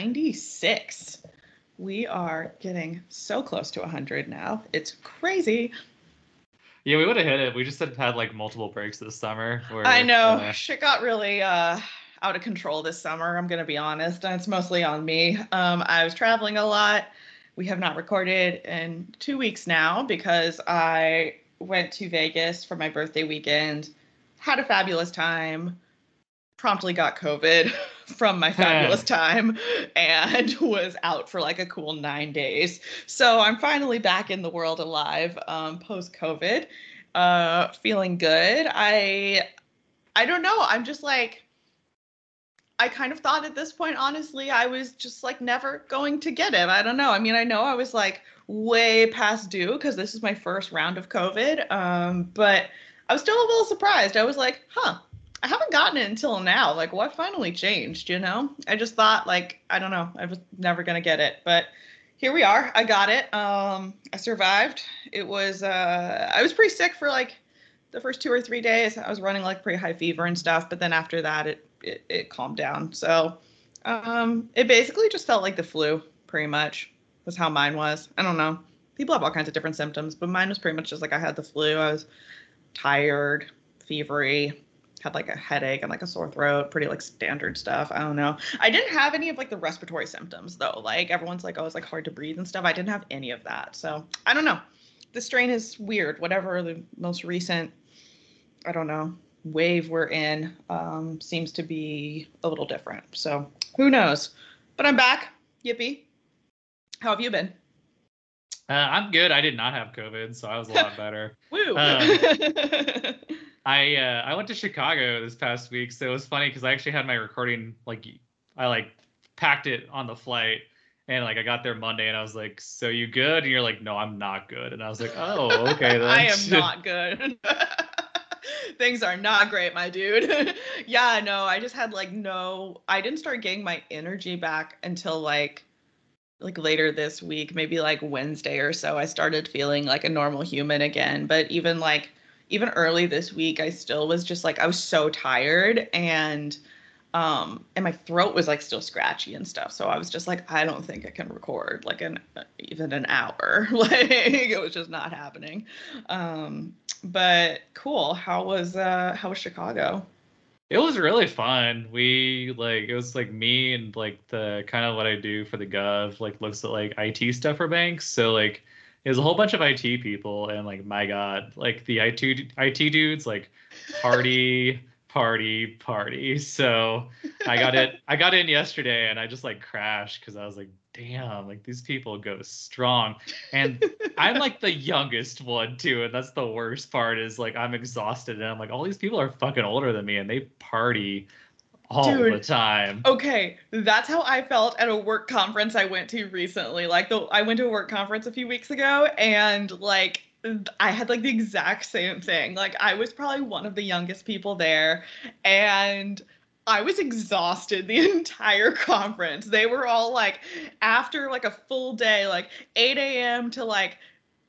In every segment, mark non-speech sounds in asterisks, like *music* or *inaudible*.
episode 96. We are getting so close to 100 now. It's crazy. Yeah, we would have hit it. We just had had like multiple breaks this summer. Where, I know. uh, Shit got really uh, out of control this summer. I'm going to be honest. And it's mostly on me. Um, I was traveling a lot. We have not recorded in two weeks now because I went to Vegas for my birthday weekend, had a fabulous time, promptly got COVID *laughs* from my fabulous *laughs* time, and *laughs* was out for like a cool nine days. So I'm finally back in the world alive um, post COVID, uh, feeling good. I I don't know. I'm just like I kind of thought at this point, honestly, I was just like never going to get it. I don't know. I mean, I know I was like way past due because this is my first round of COVID. Um, but I was still a little surprised. I was like, huh, I haven't gotten it until now. Like, what finally changed? You know? I just thought, like, I don't know, I was never gonna get it, but here we are. I got it. Um, I survived. It was uh, I was pretty sick for like the first two or three days. I was running like pretty high fever and stuff, but then after that, it it, it calmed down. So um, it basically just felt like the flu, pretty much. Was how mine was. I don't know. People have all kinds of different symptoms, but mine was pretty much just like I had the flu. I was tired, fevery, had like a headache and like a sore throat, pretty like standard stuff. I don't know. I didn't have any of like the respiratory symptoms though. Like everyone's like, oh, it's like hard to breathe and stuff. I didn't have any of that. So I don't know. The strain is weird. Whatever the most recent, I don't know, wave we're in um, seems to be a little different. So who knows? But I'm back. Yippee. How have you been? uh, I'm good. I did not have COVID, so I was a lot *laughs* better. Woo. Um, *laughs* I uh, I went to Chicago this past week, so it was funny because I actually had my recording like I like packed it on the flight, and like I got there Monday, and I was like, "So you good?" And you're like, "No, I'm not good." And I was like, "Oh, okay." Then. *laughs* I am not good. *laughs* Things are not great, my dude. *laughs* yeah, no, I just had like no I didn't start getting my energy back until like like later this week, maybe like Wednesday or so. I started feeling like a normal human again, but even like even early this week, I still was just like I was so tired and um and my throat was like still scratchy and stuff. So i was just like i don't think i can record like an even an hour. *laughs* Like it was just not happening. Um but cool. How was uh how was chicago? It was really fun. We like it was like me and like the kind of what I do for the gov like looks at like IT stuff for banks. So like there's a whole bunch of IT people and like my god, like the IT IT dudes like party party party. So I got it I got in yesterday and I just like crashed cuz I was like damn, like these people go strong. And I'm like the youngest one too, and that's the worst part is like I'm exhausted and I'm like all these people are fucking older than me and they party all Dude. the time. Okay, that's how I felt at a work conference I went to recently. Like the I went to a work conference a few weeks ago and like I had like the exact same thing. Like I was probably one of the youngest people there and I was exhausted the *laughs* entire conference. They were all like after like a full day, like 8 a.m. to like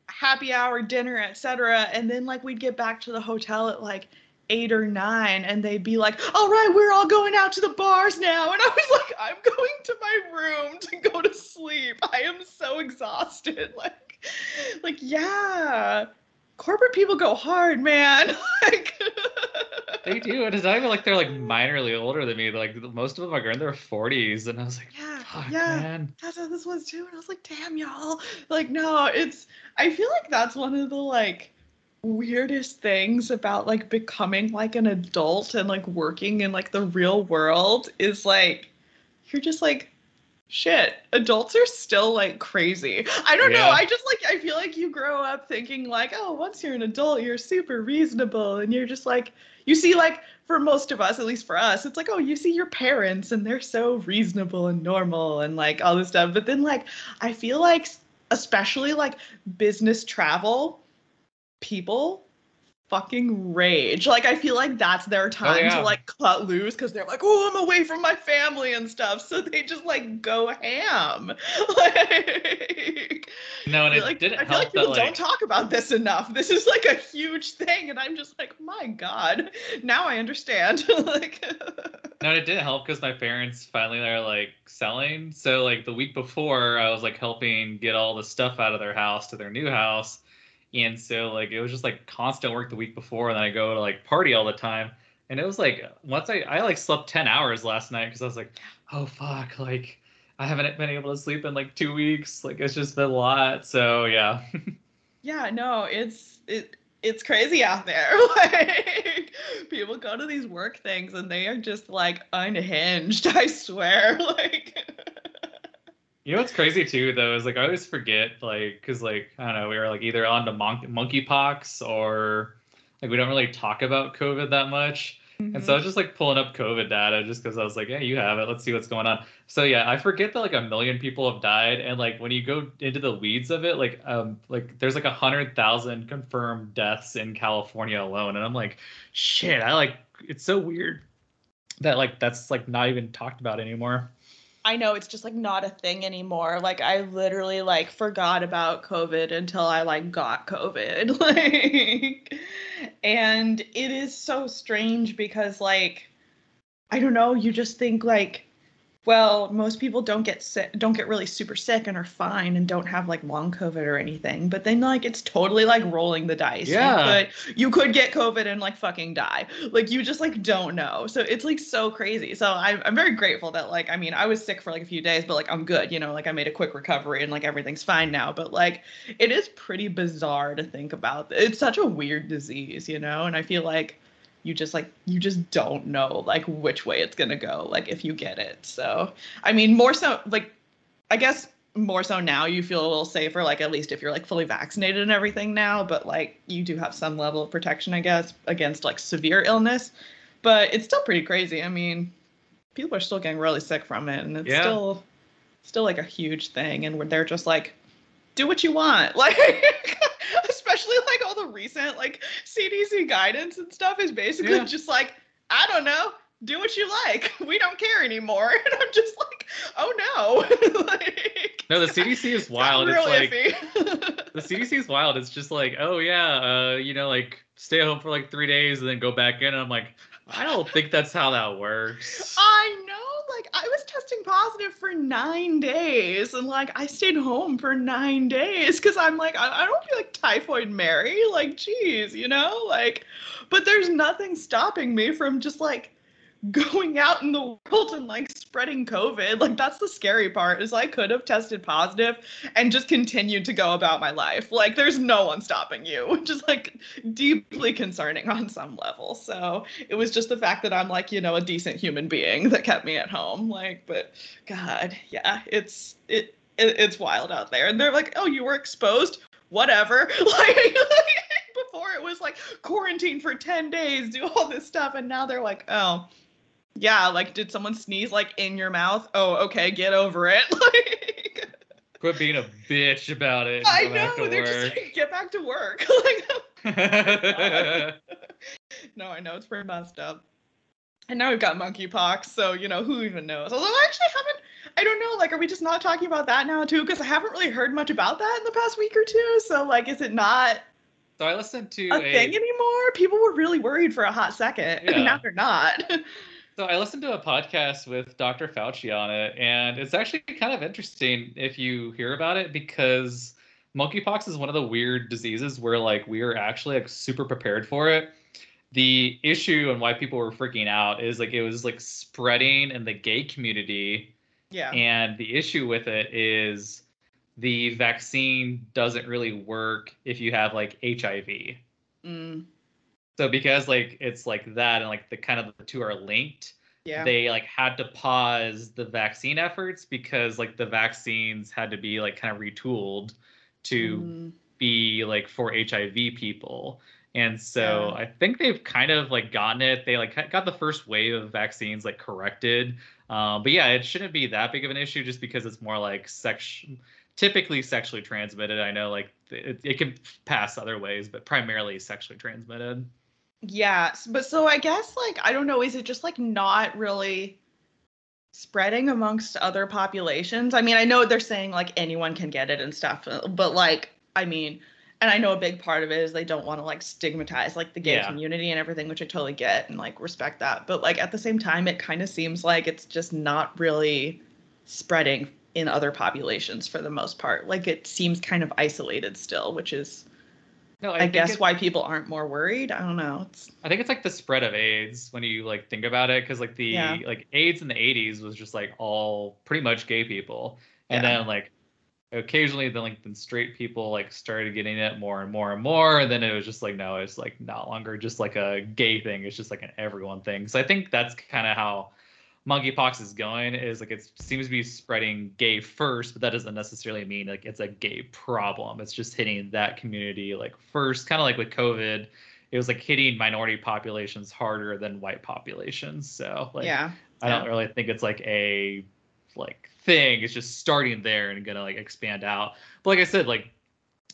happy hour, dinner, etc. And then like we'd get back to the hotel at like eight or nine and they'd be like, all right, we're all going out to the bars now. And I was *laughs* like, I'm going to my room to go to sleep. I am so exhausted. *laughs* Like, like, yeah. Corporate people go hard, man. *laughs* like They do, and it's not even like they're like minorly older than me. Like most of them are in their 40s, and I was like, Yeah, yeah. man. that's how this was too. And I was like, damn, y'all. Like, no, it's, I feel like that's one of the like weirdest things about like becoming like an adult and like working in like the real world is like, you're just like, shit, adults are still like crazy. I don't know. I just like, I feel like you grow up thinking like, oh, once you're an adult, you're super reasonable. And you're just like, you see like, for most of us, at least for us, it's like, oh, you see your parents and they're so reasonable and normal and like all this stuff. But then, like, I feel like, especially like business travel, people fucking rage. Like, I feel like that's their oh, time yeah. to like cut loose because they're like, oh, I'm away from my family and stuff. So they just like go ham. *laughs* like, No, and it like, didn't I feel like help that people like don't talk about this enough. This is like a huge thing, and I'm just like, my God, now I understand. *laughs* like, no, it didn't help because my parents finally are like selling. So like the week before, I was like helping get all the stuff out of their house to their new house, and so like it was just like constant work the week before, and then I go to like party all the time, and it was like once I I like slept ten hours last night because I was like, oh fuck, like I haven't been able to sleep in like two weeks, like it's just been a lot. So yeah. yeah, no, it's it it's crazy out there. *laughs* like people go to these work things and they are just like unhinged, I swear. *laughs* Like You know what's crazy too though is like I always forget like cuz like I don't know, we were like either on to mon- monkeypox or like we don't really talk about covid that much. Mm-hmm. And so I was just like pulling up COVID data just because I was like, yeah, you have it. Let's see what's going on. So yeah, I forget that like a million people have died, and like when you go into the weeds of it, like um like there's like a hundred thousand confirmed deaths in California alone, and I'm like, shit, I like it's so weird that like that's like not even talked about anymore. I know it's just like not a thing anymore. Like I literally like forgot about COVID until I like got COVID. *laughs* like and it is so strange because like I don't know, you just think like well, most people don't get sick, don't get really super sick and are fine and don't have like long COVID or anything. But then like it's totally like rolling the dice. Yeah. You could, you could get COVID and like fucking die. Like you just like don't know. So it's like so crazy. So I'm I'm very grateful that like I mean I was sick for like a few days, but like I'm good. You know, like I made a quick recovery and like everything's fine now. But like it is pretty bizarre to think about. It's such a weird disease, you know. And I feel like you just like you just don't know like which way it's gonna go like if you get it so i mean more so like i guess more so now you feel a little safer like at least if you're like fully vaccinated and everything now but like you do have some level of protection i guess against like severe illness but it's still pretty crazy i mean people are still getting really sick from it and it's yeah. still still like a huge thing and they're just like do what you want *laughs* like *laughs* especially like all the recent like CDC guidance and stuff is basically yeah. just like, I don't know, do what you like. *laughs* We don't care anymore. *laughs* And I'm just like, oh no. like, no, the CDC is wild. It's like the CDC is wild. It's just like, oh yeah, uh, you know, like stay home for like three days and then go back in. And I'm like, I don't think that's how that works. I know like I was testing positive for nine days and like I stayed home for nine days because I'm like, I, I don't feel like typhoid Mary. Like, geez, you know, like, but there's nothing stopping me from just like going out in the world and like spreading COVID. Like that's the scary part is I could have tested positive and just continued to go about my life. Like there's no one stopping you, which is like deeply concerning on some level. So it was just the fact that I'm like, you know, a decent human being that kept me at home. Like, but God, yeah, it's it, it it's wild out there. And they're like, oh, you were exposed? Whatever. *laughs* Like *laughs* before it was like quarantine for 10 days, do all this stuff. And now they're like, oh, yeah, like did someone sneeze like in your mouth? Oh, okay, get over it. *laughs* like Quit being a bitch about it. I know. They're work. just like, get back to work. *laughs* *laughs* no, I know it's pretty messed up. And now we've got monkeypox, so you know who even knows. Although I actually haven't. I don't know. Like, are we just not talking about that now too? Because I haven't really heard much about that in the past week or two. So like, is it not? So I listened to a, a thing anymore. People were really worried for a hot second, yeah. and now they're not. So I listened to a podcast with Dr. Fauci on it, and it's actually kind of interesting if you hear about it because monkeypox is one of the weird diseases where like we are actually like super prepared for it. The issue and why people were freaking out is like it was like spreading in the gay community. Yeah. And the issue with it is the vaccine doesn't really work if you have like HIV. Mm. So because like it's like that and like the kind of the two are linked, yeah. they like had to pause the vaccine efforts because like the vaccines had to be like kind of retooled to mm. be like for HIV people. And so yeah. I think they've kind of like gotten it. They like got the first wave of vaccines like corrected. Um, but yeah, it shouldn't be that big of an issue just because it's more like sex, typically sexually transmitted. I know like it, it can pass other ways, but primarily sexually transmitted. Yeah, but so I guess like I don't know, is it just like not really spreading amongst other populations? I mean, I know they're saying like anyone can get it and stuff, uh, but like I mean, and I know a big part of it is they don't want to like stigmatize like the gay Yeah. community and everything, which I totally get and like respect that. But like at the same time, it kind of seems like it's just not really spreading in other populations for the most part. Like it seems kind of isolated still, which is No, I, think guess why people aren't more worried. I don't know. It's I think it's like the spread of AIDS when you like think about it, because like the Yeah. like AIDS in the '80s was just like all pretty much gay people, and Yeah. then like occasionally then like then straight people like started getting it more and more and more, and then it was just like no, it's like not longer just like a gay thing, it's just like an everyone thing. So I think that's kind of how monkeypox is going is like it seems to be spreading gay first but that doesn't necessarily mean like it's a gay problem. It's just hitting that community like first kind of like with covid it was like hitting minority populations harder than white populations. So like yeah. i don't really think it's like a like thing. It's just starting there and gonna like expand out. But like i said like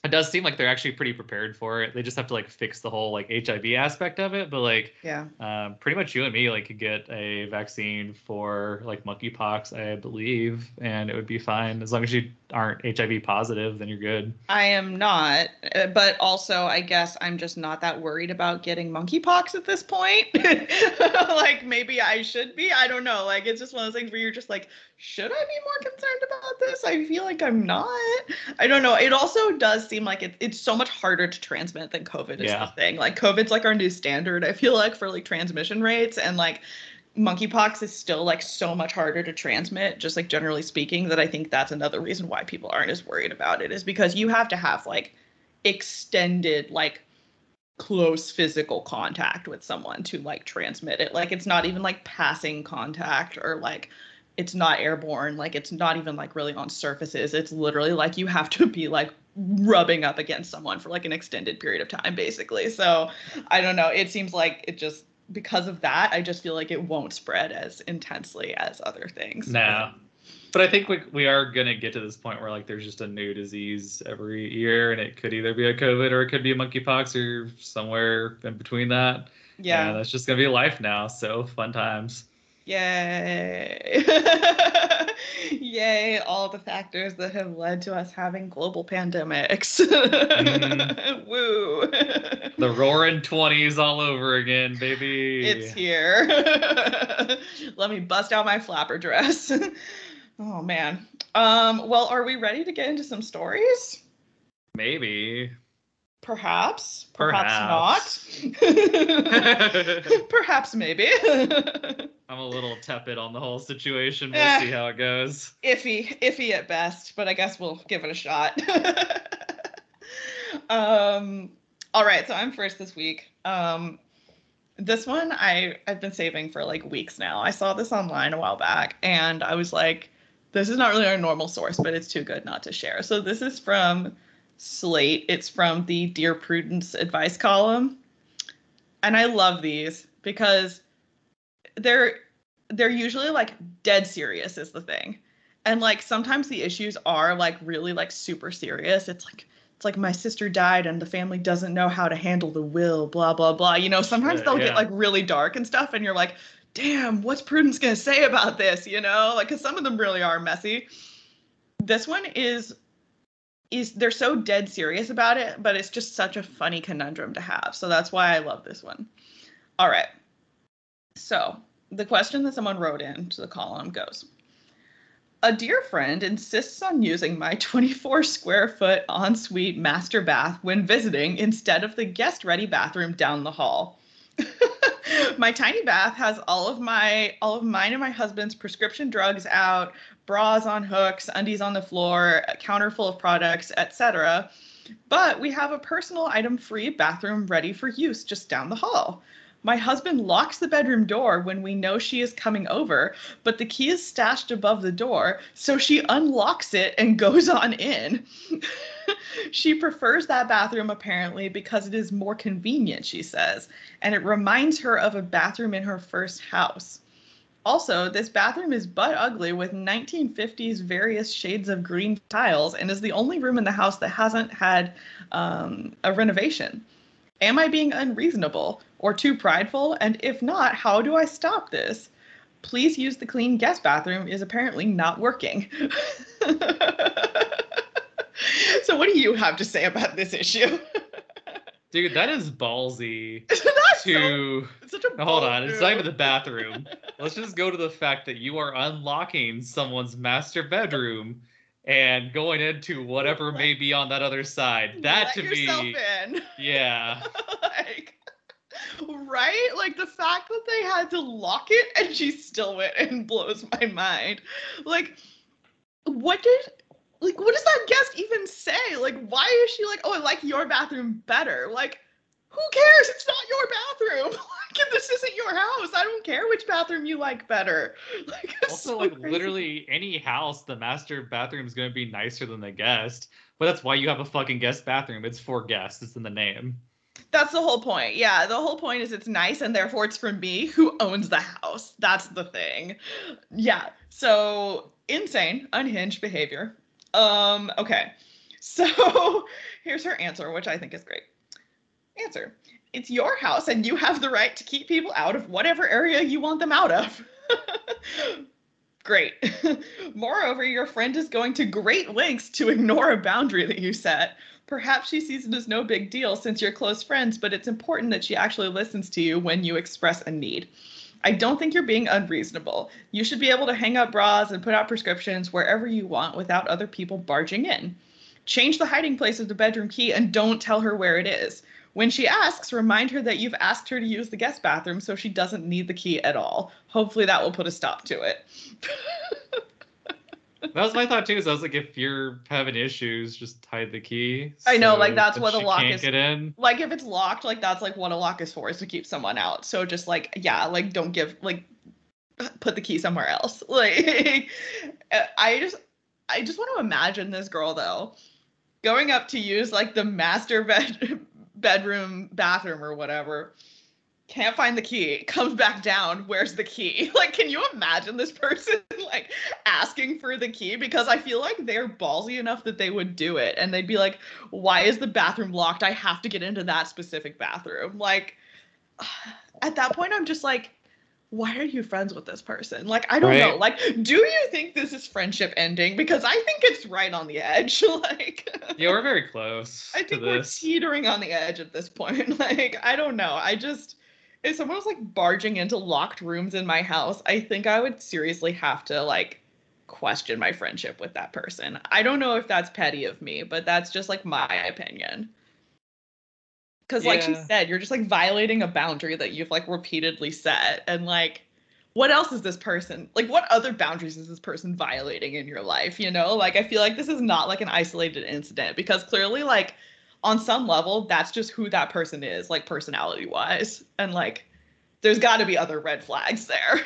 it does seem like they're actually pretty prepared for it they just have to like fix the whole like hiv aspect of it but like Yeah. um, pretty much you and me like could get a vaccine for like monkeypox, I believe, and it would be fine as long as you aren't HIV positive. Then you're good. I am not, uh, but also I guess I'm just not that worried about getting monkeypox at this point. *laughs* like maybe I should be. I don't know. Like it's just one of those things where you're just like, should I be more concerned about this? I feel like I'm not. I don't know. It also does seem like it, it's so much harder to transmit than COVID is Yeah. the thing. Like COVID's like our new standard. I feel like for like transmission rates and like monkeypox is still like so much harder to transmit just like generally speaking that i think that's another reason why people aren't as worried about it is because you have to have like extended like close physical contact with someone to like transmit it. Like it's not even like passing contact or like it's not airborne like it's not even like really on surfaces. It's literally like you have to be like rubbing up against someone for like an extended period of time basically. So i don't know. It seems like it just because of that i just feel like it won't spread as intensely as other things No. But I think we, we are gonna get to this point where like there's just a new disease every year, and it could either be a COVID or it could be a monkeypox or somewhere in between that. yeah And that's just gonna be life now. So fun times. Yay. *laughs* Yay, all the factors that have led to us having global pandemics. *laughs* Mm-hmm. Woo. *laughs* The roaring twenties all over again, baby. It's here. *laughs* Let me bust out my flapper dress. *laughs* oh man. Um, well, are we ready to get into some stories? maybe. Perhaps. Perhaps. Perhaps not. *laughs* Perhaps maybe. I'm a little tepid on the whole situation. We'll Eh. see how it goes. iffy, iffy at best, but I guess we'll give it a shot. um, all right, so I'm first this week. Um, this one I I've been saving for like weeks now. I saw this online a while back, and I was like, this is not really our normal source, but it's too good not to share. So this is from Slate. It's from the Dear Prudence advice column, and I love these because they're they're usually like dead serious is the thing and like sometimes the issues are like really like super serious it's like it's like my sister died and the family doesn't know how to handle the will blah blah blah. You know sometimes they'll yeah. get like really dark and stuff and you're like damn what's prudence gonna say about this? You know like because some of them really are messy. This one is is they're so dead serious about it but it's just such a funny conundrum to have. So that's why i love this one. All right. So the question that someone wrote in to the column goes A dear friend insists on using my *laughs* 24 square foot ensuite master bath when visiting instead of the guest ready bathroom down the hall. *laughs* my tiny bath has all of my all of mine and my husband's prescription drugs out, bras on hooks, undies on the floor, a counter full of products, etc. But we have a personal item free bathroom ready for use just down the hall. My husband locks the bedroom door when we know she is coming over, but the key is stashed above the door, so she unlocks it and *laughs* goes on in. *laughs* she prefers that bathroom apparently because it is more convenient, she says, and it reminds her of a bathroom in her first house. Also, this bathroom is butt ugly with 1950s various shades of green tiles and is the only room in the house that hasn't had um, a renovation. Am I being unreasonable or too prideful? And if not, how do I stop this? Please use the clean guest bathroom is apparently not working. *laughs* so what do you have to say about this issue? *laughs* Dude, that is ballsy *laughs* Isn't so- such a No, hold on, it's not even the bathroom. Let's just go to the fact that you are unlocking someone's master bedroom and going into whatever may be on that other side. That Let to yourself me, in. yeah. like right like the fact that they had to lock it and she still went and *laughs* blows my mind like what did like what does that guest even say like why is she like oh i like your bathroom better like who cares it's not your bathroom *laughs* like this isn't your house i don't care which bathroom you like better *laughs* like Also, so like crazy. literally any house, the master bathroom is going to be nicer than the guest. But that's why you have a fucking guest bathroom. It's for guests. It's in the name. That's the whole point. Yeah, the whole point is it's nice and therefore it's for me who owns the house. That's the thing. Yeah. So insane, unhinged behavior. Um, okay. *laughs* So here's her answer, which I think is great. Answer. It's your house and you have the right to keep people out of whatever area you want them out of. *laughs* Great. *laughs* Moreover, your friend is going to great lengths to ignore a boundary that you set. Perhaps she sees it as no big deal since you're close friends, but it's important that she actually listens to you when you express a need. I don't think you're being unreasonable. You should be able to hang up bras and put out prescriptions wherever you want without other people barging in. Change the hiding place of the bedroom key and don't tell her where it is. When she asks, remind her that you've asked her to use the guest bathroom so she doesn't need the key at all. Hopefully that will put a stop to it. *laughs* That was my thought too. Is I was like, if you're having issues, just hide the key. I know, like, that's that what a lock can't is- Get in. like if it's locked, like that's like what a lock is for, is to keep someone out. So just like yeah, like don't give like put the key somewhere else. *laughs* Like I just I just want to imagine this girl though going up to use like the master bed *laughs* bedroom bathroom or whatever. Can't find the key, comes back down. Where's the key? *laughs* Like, can you imagine this person *laughs* like asking for the key? Because I feel like they're ballsy enough that they would do it. And they'd be like, why is the bathroom locked? I have to get into that specific bathroom. Like, *sighs* at that point, I'm just like, why are you friends with this person? Like, I don't know. Like, do you think this is friendship ending? Because I think it's right on the edge. *laughs* like, Yeah, we're very close I think we're teetering on the edge at this point. Like, I don't know. I just, if someone was like barging into locked rooms in my house, I think I would seriously have to like question my friendship with that person. I don't know if that's petty of me, but that's just like my opinion. Because, like she said, you're just like violating a boundary that you've like repeatedly set. And like, what else is this person like? What other boundaries is this person violating in your life? You know, like, I feel like this is not like an isolated incident because clearly, like, on some level, that's just who that person is, like, personality wise. And like, there's got to be other red flags there.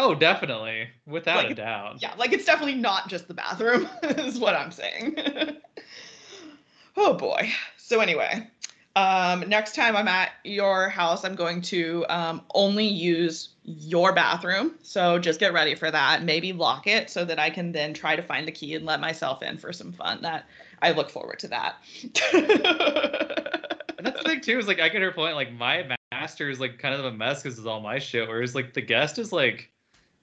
Oh, definitely, without Like, a doubt. Yeah, like it's definitely not just the bathroom, *laughs* is what I'm saying. *laughs* oh boy. So anyway, um, next time I'm at your house, I'm going to um, only use your bathroom. So just get ready for that. Maybe lock it so that I can then try to find the key and let myself in for some fun. That I look forward to that. *laughs* And that's the thing too. Is like I get her point. Like my master is like kind of a mess because it's all my shit. Whereas like the guest is like,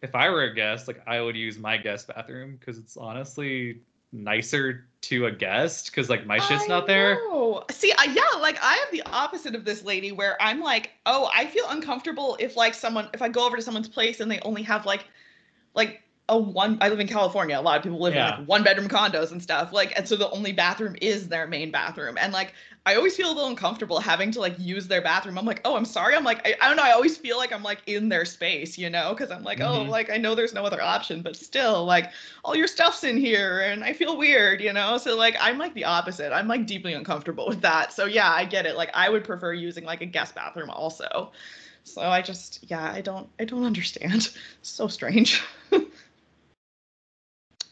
if I were a guest, like I would use my guest bathroom because it's honestly nicer to a guest because like my shit's I not there. know. See, I, yeah, like I have the opposite of this lady where I'm like, oh, I feel uncomfortable if like someone if I go over to someone's place and they only have like like a one I live in California. A lot of people live in like one bedroom condos and stuff. Like and so the only bathroom is their main bathroom. And like I always feel a little uncomfortable having to like use their bathroom. I'm like, oh, I'm sorry. I'm like, I, I don't know. I always feel like I'm like in their space, you know, because I'm like, oh, Mhm. like I know there's no other option, but still, like all your stuff's in here and I feel weird, you know? So like I'm like the opposite. I'm like deeply uncomfortable with that. So yeah, I get it. Like I would prefer using like a guest bathroom also. So I just yeah, I don't I don't understand. *laughs* So strange. *laughs*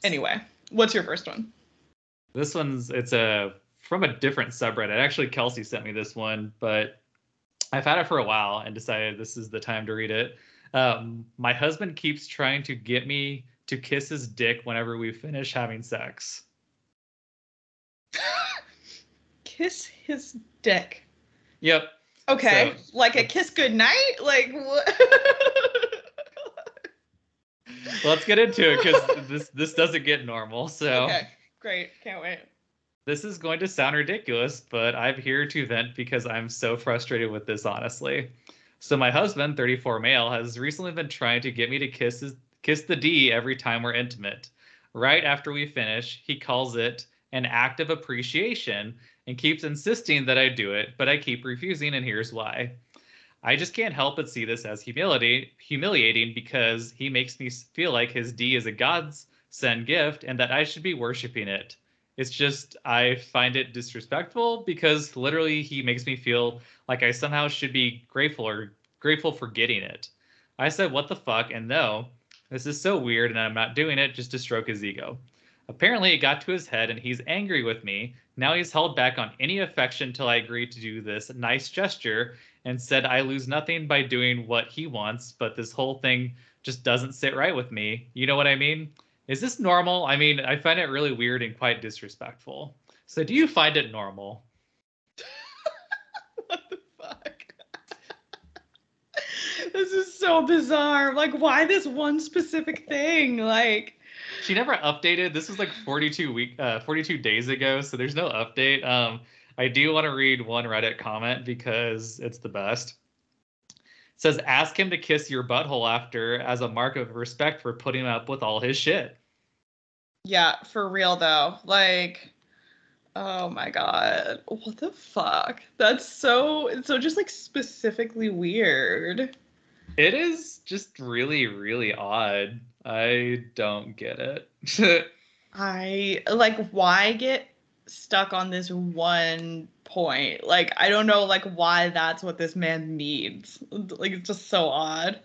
anyway, what's your first one? This one's it's a from a different subreddit. Actually, Kelsey sent me this one, but I've had it for a while and decided this is the time to read it. Um, my husband keeps trying to get me to kiss his dick whenever we finish having sex. *laughs* Kiss his dick. Yep. Okay. So, like a kiss goodnight? Like what? *laughs* Let's get into it because *laughs* this this doesn't get normal. So Okay. Great. Can't wait. This is going to sound ridiculous, but I'm here to vent because I'm so frustrated with this, honestly. So my husband, 34 male, has recently been trying to get me to kiss his, kiss the D every time we're intimate. Right after we finish, he calls it an act of appreciation and keeps insisting that I do it, but I keep refusing, and here's why. I just can't help but see this as humility, humiliating because he makes me feel like his D is a God's send gift and that I should be worshiping it. It's just I find it disrespectful because literally he makes me feel like I somehow should be grateful or grateful for getting it. I said, "What the fuck?" and no, this is so weird and I'm not doing it just to stroke his ego. Apparently, it got to his head and he's angry with me. Now he's held back on any affection till I agree to do this nice gesture and said I lose nothing by doing what he wants, but this whole thing just doesn't sit right with me. You know what I mean? Is this normal? I mean, I find it really weird and quite disrespectful. So, do you find it normal? *laughs* what the fuck? this is so bizarre. Like, why this one specific thing? Like, she never updated. This was like 42 week, uh, 42 days ago, so there's no update. Um, I do want to read one Reddit comment because it's the best. It says, ask him to kiss your butthole after as a mark of respect for putting up with all his shit. Yeah, for real though. Like, oh my god. What the fuck? That's so so just like specifically weird. It is just really, really odd. I don't get it. *laughs* I like why get stuck on this one point. Like I don't know like why that's what this man needs. Like it's just so odd.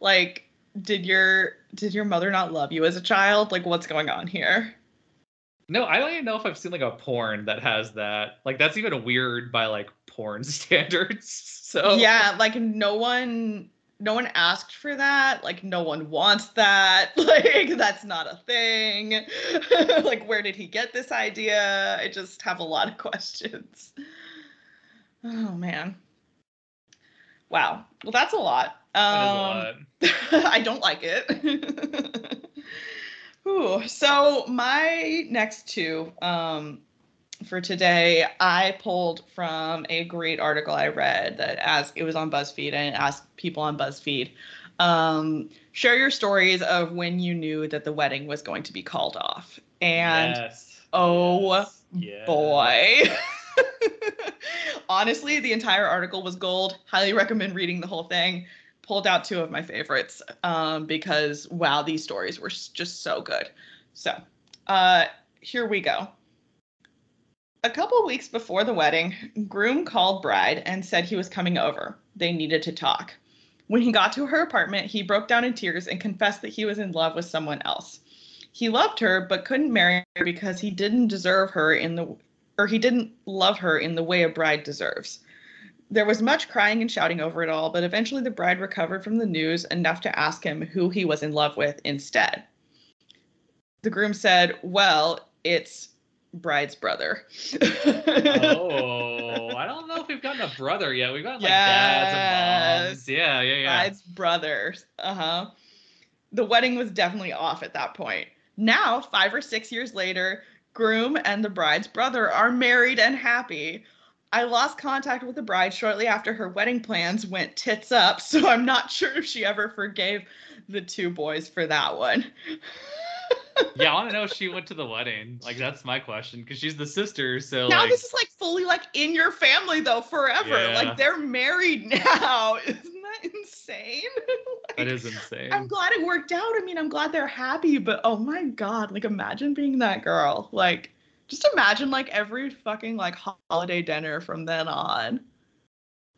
Like did your did your mother not love you as a child? Like what's going on here? No, I don't even know if I've seen like a porn that has that. Like that's even weird by like porn *laughs* standards. So Yeah, like no one no one asked for that. Like no one wants that. *laughs* Like that's not a thing. *laughs* like where did he get this idea? I just have a lot of *laughs* questions. Oh man. Wow. Well, that's a lot. Um, a lot. I don't like it. Ooh, so my next two um, for today, I pulled from a great article I read that asked, it was on BuzzFeed and it asked people on BuzzFeed, um, share your stories of when you knew that the wedding was going to be called off. And yes. oh yes. boy. *laughs* Honestly, the entire article was gold. Highly recommend reading the whole thing. Pulled out two of my favorites um, because, wow, these stories were just so good. So, uh, here we go. A couple weeks before the wedding, groom called bride and said he was coming over. They needed to talk. When he got to her apartment, he broke down in tears and confessed that he was in love with someone else. He loved her but couldn't marry her because he didn't deserve her in the or he didn't love her in the way a bride deserves. There was much crying and shouting over it all, but eventually the bride recovered from the news enough to ask him who he was in love with instead. The groom said, Well, it's bride's brother. oh, I don't know if we've gotten a brother yet. We've gotten like dads and moms. Yeah, yeah, yeah. Bride's brother. Uh huh. The wedding was definitely off at that point. Now, five or six years later, groom and the bride's brother are married and happy. I lost contact with the bride shortly after her wedding plans went tits up, *laughs* so I'm not sure if she ever forgave the two boys for that one. Yeah, I want to know if she went to the wedding. Like that's my question because she's the sister. So now like... this is like fully like in your family though forever. Yeah. Like they're married *laughs* now. Isn't that insane? *laughs* like, that is insane. I'm glad it worked out. I mean, I'm glad they're happy, but oh my god, like imagine being that girl. Like just imagine like every fucking like holiday dinner from then on.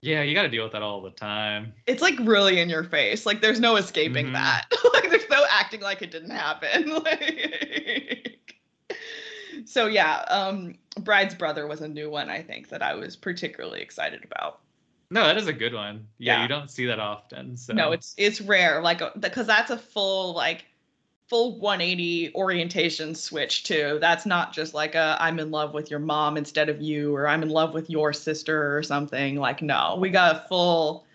Yeah, you got to deal with that all the time. It's like really in your face. Like there's no escaping mm-hmm. that. *laughs* like there's no acting like it didn't happen. *laughs* like, so yeah, um, Bride's Brother was a new one I think that I was particularly excited about. No, that is a good one. Yeah, yeah. you don't see that often. So no, it's it's rare. Like because that's a full like full 180 orientation switch too. That's not just like a I'm in love with your mom instead of you or I'm in love with your sister or something. Like no, we got a full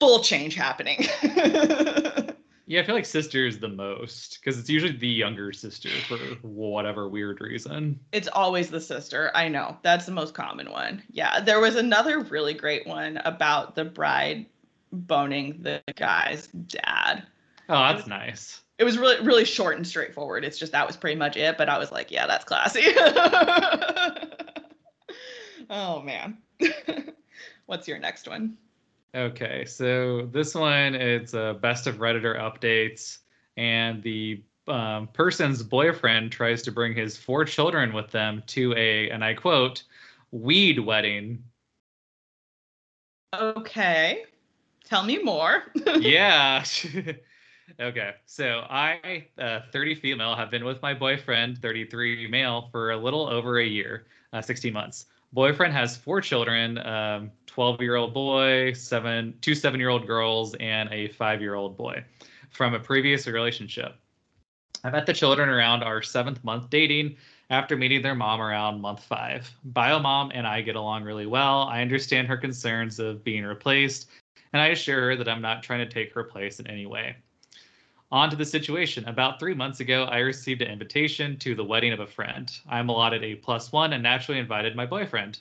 full change happening. *laughs* Yeah, I feel like sister is the most because it's usually the younger sister for whatever weird reason. It's always the sister. I know. That's the most common one. Yeah. There was another really great one about the bride boning the guy's dad. Oh, that's nice. It was really, really short and straightforward. It's just that was pretty much it. But I was like, yeah, that's classy. *laughs* oh, man. *laughs* What's your next one? Okay, so this one it's a best of redditor updates, and the um, person's boyfriend tries to bring his four children with them to a, and I quote, weed wedding. Okay, tell me more. *laughs* yeah. Okay, so I, uh, 30 female, have been with my boyfriend, 33 male, for a little over a year, uh, 16 months. Boyfriend has four children um, 12 year old boy seven two seven year old girls and a five year old boy from a previous relationship. I met the children around our seventh month dating after meeting their mom around month five. Bio mom and i get along really well. I understand her concerns of being replaced and i assure her that i'm not trying to take her place in any way on to the situation. About three months ago, I received an invitation to the wedding of a friend. I'm allotted a plus one and naturally invited my boyfriend.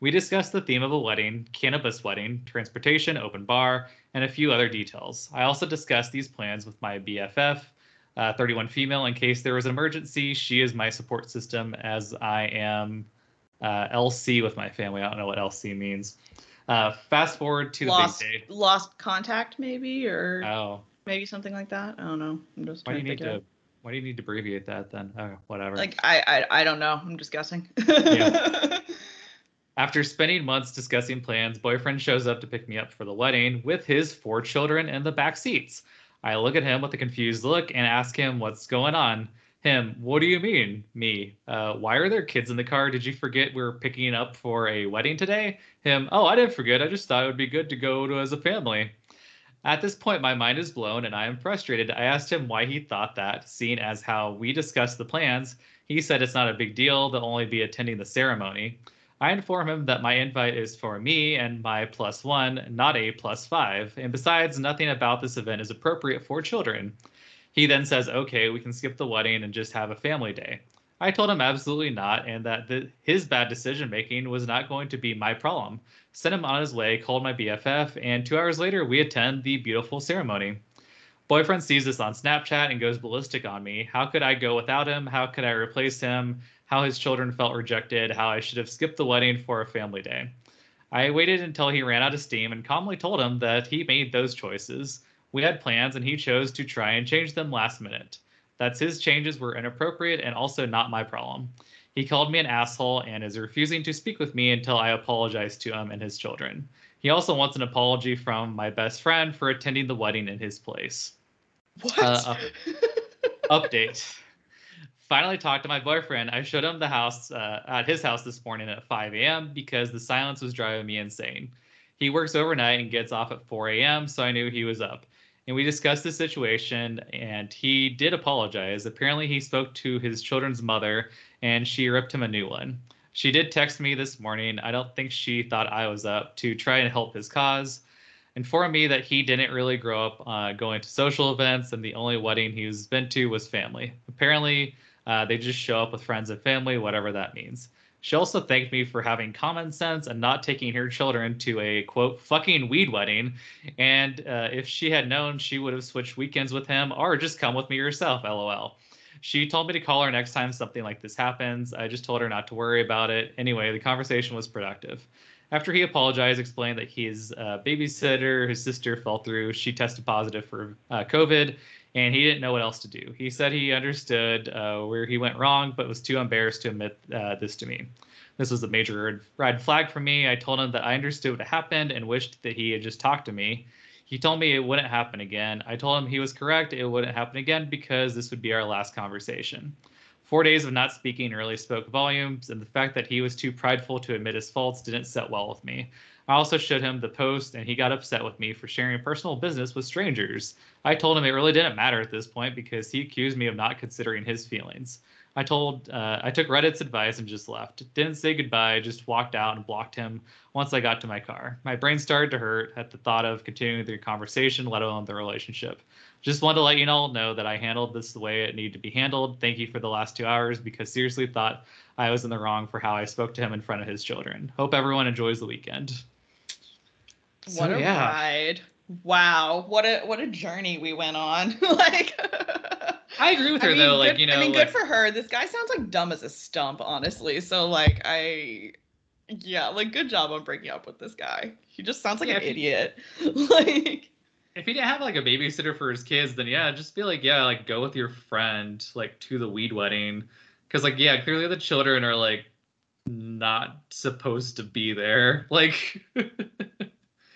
We discussed the theme of a wedding, cannabis wedding, transportation, open bar, and a few other details. I also discussed these plans with my BFF, uh, 31 female, in case there was an emergency. She is my support system as I am uh, LC with my family. I don't know what LC means. Uh, fast forward to lost, the big day. Lost contact, maybe, or oh, maybe something like that. I don't know. I'm just why do you need to? Why do you need to abbreviate that then? Oh, whatever. Like I, I, I don't know. I'm just guessing. yeah. *laughs* After spending months discussing plans, boyfriend shows up to pick me up for the wedding with his four children in the back seats. I look at him with a confused look and ask him what's going on. Him, what do you mean? Me, uh, why are there kids in the car? Did you forget we are picking up for a wedding today? Him, oh, I didn't forget. I just thought it would be good to go to as a family. At this point, my mind is blown and I am frustrated. I asked him why he thought that, seeing as how we discussed the plans. He said it's not a big deal, they'll only be attending the ceremony. I inform him that my invite is for me and my plus one, not a plus five, and besides, nothing about this event is appropriate for children. He then says, okay, we can skip the wedding and just have a family day. I told him absolutely not, and that the, his bad decision making was not going to be my problem. Sent him on his way, called my BFF, and two hours later, we attend the beautiful ceremony. Boyfriend sees this on Snapchat and goes ballistic on me. How could I go without him? How could I replace him? How his children felt rejected? How I should have skipped the wedding for a family day. I waited until he ran out of steam and calmly told him that he made those choices. We had plans and he chose to try and change them last minute that his changes were inappropriate and also not my problem. He called me an asshole and is refusing to speak with me until I apologize to him and his children. He also wants an apology from my best friend for attending the wedding in his place. What? Uh, *laughs* update. Finally talked to my boyfriend. I showed him the house uh, at his house this morning at 5 a.m. because the silence was driving me insane. He works overnight and gets off at 4 a.m., so I knew he was up and we discussed the situation and he did apologize. Apparently he spoke to his children's mother and she ripped him a new one. She did text me this morning. I don't think she thought i was up to try and help his cause. Informed me that he didn't really grow up uh, going to social events and the only wedding he's been to was family. Apparently uh, they just show up with friends and family whatever that means she also thanked me for having common sense and not taking her children to a quote fucking weed wedding. And uh, if she had known, she would have switched weekends with him or just come with me herself. LOL. She told me to call her next time something like this happens. I just told her not to worry about it. Anyway, the conversation was productive. After he apologized, explained that his babysitter, his sister, fell through. She tested positive for uh, COVID, and he didn't know what else to do. He said he understood uh, where he went wrong, but was too embarrassed to admit uh, this to me. This was a major red flag for me. I told him that I understood what happened and wished that he had just talked to me. He told me it wouldn't happen again. I told him he was correct. It wouldn't happen again because this would be our last conversation. Four days of not speaking really spoke volumes, and the fact that he was too prideful to admit his faults didn't set well with me. I also showed him the post, and he got upset with me for sharing personal business with strangers. I told him it really didn't matter at this point because he accused me of not considering his feelings. I told, uh, I took Reddit's advice and just left. Didn't say goodbye, just walked out and blocked him once I got to my car. My brain started to hurt at the thought of continuing the conversation, let alone the relationship. just wanted to let you all know that I handled this the way it needed to be handled. Thank you for the last two hours because seriously thought I was in the wrong for how I spoke to him in front of his children. Hope everyone enjoys the weekend. What So, a yeah. ride. Wow. What a what a journey we went on. *laughs* like I agree with I her mean, though. Like you know, I mean, like, good for her. This guy sounds like dumb as a stump, honestly. So like I yeah, like good job on breaking up with this guy. He just sounds like Yeah, an idiot. *laughs* like if he didn't have like a babysitter for his kids, then yeah, just be like, yeah, like go with your friend like to the weed wedding, because like yeah, clearly the children are like not supposed to be there. *laughs* Like,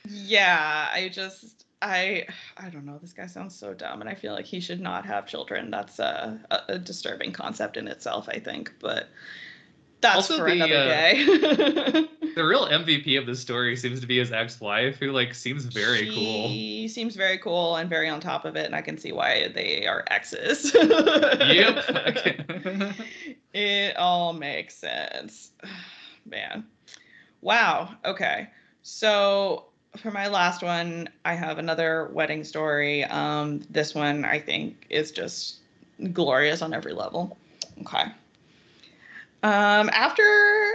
yeah, I just I I don't know. This guy sounds so dumb, and I feel like he should not have children. That's a a, a disturbing concept in itself. I think, but that's Also for the, another uh, day. *laughs* the real MVP of the story seems to be his ex-wife, who like seems very cool. He seems very cool and very on top of it, and I can see why they are exes. Yep. *laughs* *laughs* It all makes sense. *sighs* Man. Wow. Okay. So for my last one, I have another wedding story. Um, this one I think is just glorious on every level. Okay. Um, after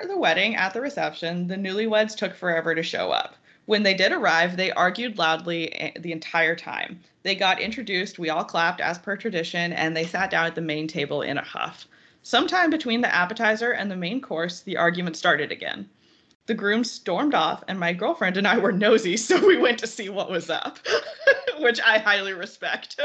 the wedding, at the reception, the newlyweds took forever to show up. When they did arrive, they argued loudly eh, the entire time. They got introduced, we all clapped as per tradition, and they sat down at the main table in a huff. Sometime between the appetizer and the main course, the argument started again. The groom stormed off, and my girlfriend and I were nosy, so we went to see what was up, *laughs* which I highly respect.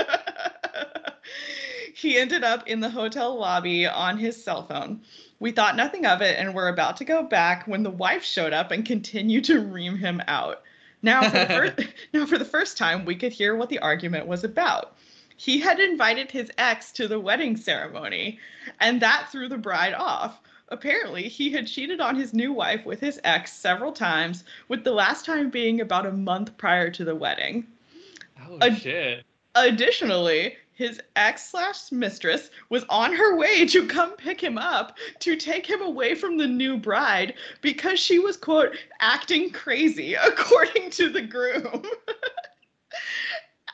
*laughs* he ended up in the hotel lobby on his cell phone. We thought nothing of it and were about to go back when the wife showed up and continued to ream him out. Now, for the *laughs* first, now, for the first time, we could hear what the argument was about. He had invited his ex to the wedding ceremony, and that threw the bride off. Apparently, he had cheated on his new wife with his ex several times, with the last time being about a month prior to the wedding. Oh A- shit. Additionally, his ex slash mistress was on her way to come pick him up to take him away from the new bride because she was, quote, acting crazy, *laughs* according to the groom. *laughs*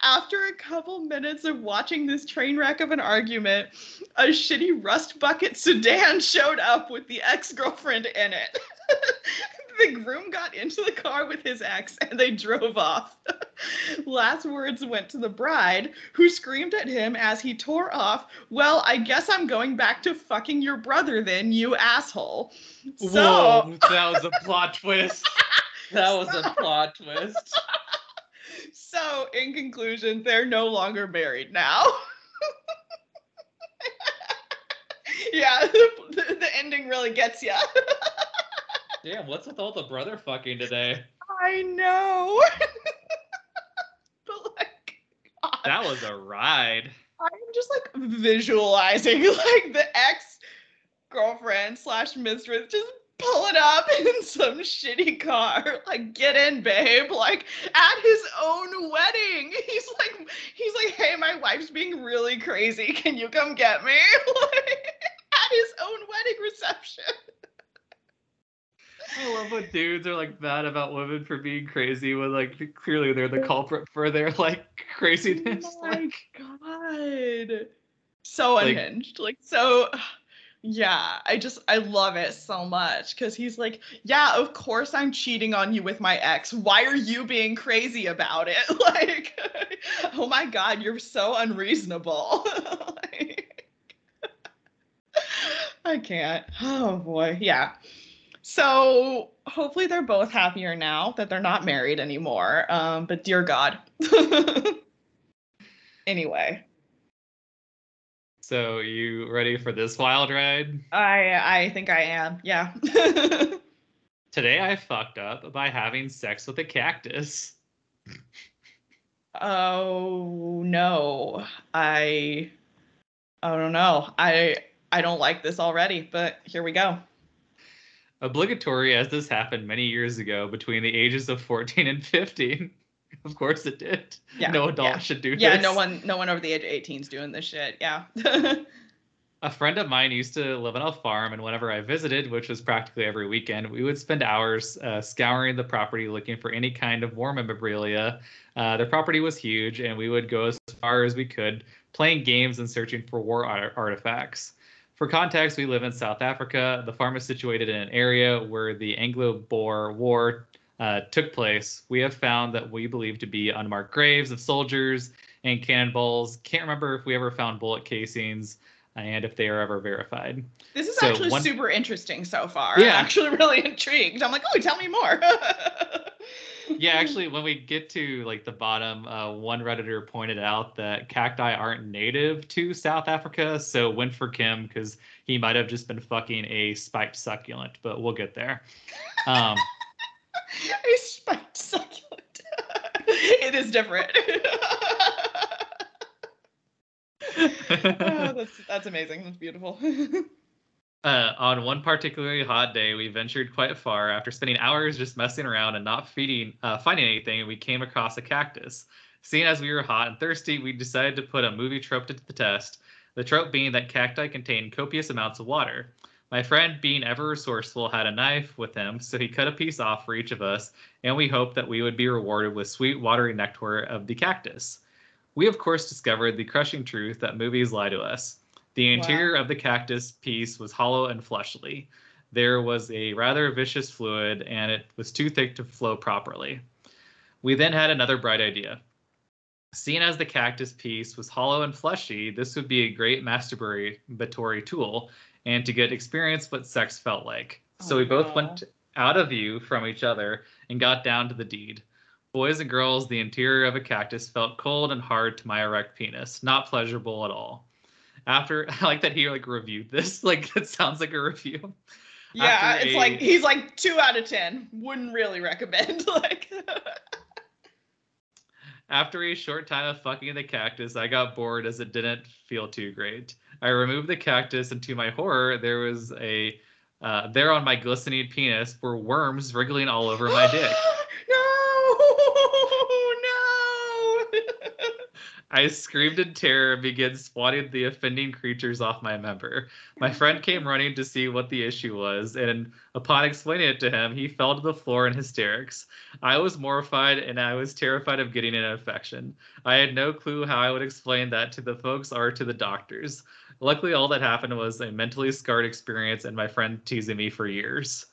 After a couple minutes of watching this train wreck of an argument, a shitty rust bucket sedan *laughs* showed up with the ex girlfriend in it. *laughs* the groom got into the car with his ex and they drove off. *laughs* Last words went to the bride, who screamed at him as he tore off, Well, I guess I'm going back to fucking your brother then, you asshole. So, Whoa, that was a plot twist. That was a plot twist. So in conclusion, they're no longer married now. *laughs* yeah, *laughs* the, the ending really gets you. *laughs* Damn, what's with all the brother fucking today? I know. but like, God. That was a ride. I'm just like visualizing like the ex girlfriend slash mistress just pulling up *laughs* in some shitty car. Like, get in, babe. Like at his own wedding. *laughs* He's like, he's like, hey, my wife's being really crazy. Can you come get me? *laughs* like at his own wedding reception. I love when dudes are like mad about women for being crazy when like clearly they're the culprit for their like craziness. Oh my Like, god. So Like- unhinged. Like so yeah, I just I love it so much cuz he's like, "Yeah, of course I'm cheating on you with my ex. Why are you being crazy about it?" *laughs* Like, *laughs* "Oh my god, you're so unreasonable." *laughs* Like- I can't. Oh boy. Yeah. So hopefully they're both happier now that they're not married anymore. Um, but dear God. anyway, so you ready for this wild ride? I I think I am. Yeah. *laughs* Today I fucked up by having sex with a cactus. oh no. I I don't know. I I don't like this already, but here we go. Obligatory as this happened many years ago between the ages of 14 and 15. *laughs* Of course it did. Yeah, no adult yeah. should do this. Yeah, this. no one no one over the age of 18 is doing this shit. Yeah. *laughs* A friend of mine used to live on a farm, and whenever I visited, which was practically every weekend, we would spend hours uh, scouring the property looking for any kind of war memorabilia. Uh, their property was huge, and we would go as far as we could, playing games and searching for war art- artifacts. For context, we live in South Africa. The farm is situated in an area where the Anglo Boer War uh, took place. We have found that we believe to be unmarked graves of soldiers and cannonballs. Can't remember if we ever found bullet casings and if they are ever verified. This is So actually one- super interesting so far. Yeah. I'm actually really intrigued. I'm like, oh, tell me more. *laughs* yeah, actually, when we get to like the bottom, uh, one redditor pointed out that cacti aren't native to South Africa, so went for Kim because he might have just been fucking a spiked succulent, but we'll get there. Um, *laughs* *laughs* a spiked succulent. it is different. *laughs* *laughs* oh, that's that's amazing. That's beautiful. Uh, on one particularly hot day, we ventured quite far. After spending hours just messing around and not feeding, uh, finding anything, we came across a cactus. Seeing as we were hot and thirsty, we decided to put a movie trope to the test. The trope being that cacti contain copious amounts of water. My friend, being ever resourceful, had a knife with him, so he cut a piece off for each of us, and we hoped that we would be rewarded with sweet, watery nectar of the cactus. We, of course, discovered the crushing truth that movies lie to us. The Wow. interior of the cactus piece was hollow and fleshly. There was a rather vicious fluid, and it was too thick to flow properly. We then had another bright idea. Seeing as the cactus piece was hollow and fleshy, this would be a great masturbatory tool and to get experience what sex felt like. So Oh, we both went out of view from each other and got down to the deed. Boys and girls, the interior of a cactus felt cold and hard to my erect penis, not pleasurable at all. After *laughs* I like that he like reviewed this, *laughs* like it sounds like a review. yeah, After it's a- like he's like two out of ten. Wouldn't really recommend. *laughs* Like, After a short time of fucking the cactus, I got bored as it didn't feel too great. I removed the cactus, and to my horror, there was a uh, there on my glistening penis were worms wriggling all over my dick. *gasps* no, *laughs* no. I screamed in terror and began swatting the offending creatures off my member. My friend came running to see what the issue was, and upon explaining it to him, he fell to the floor in hysterics. I was mortified and I was terrified of getting an infection. I had no clue how I would explain that to the folks or to the doctors. Luckily, all that happened was a mentally scarred experience and my friend teasing me for years.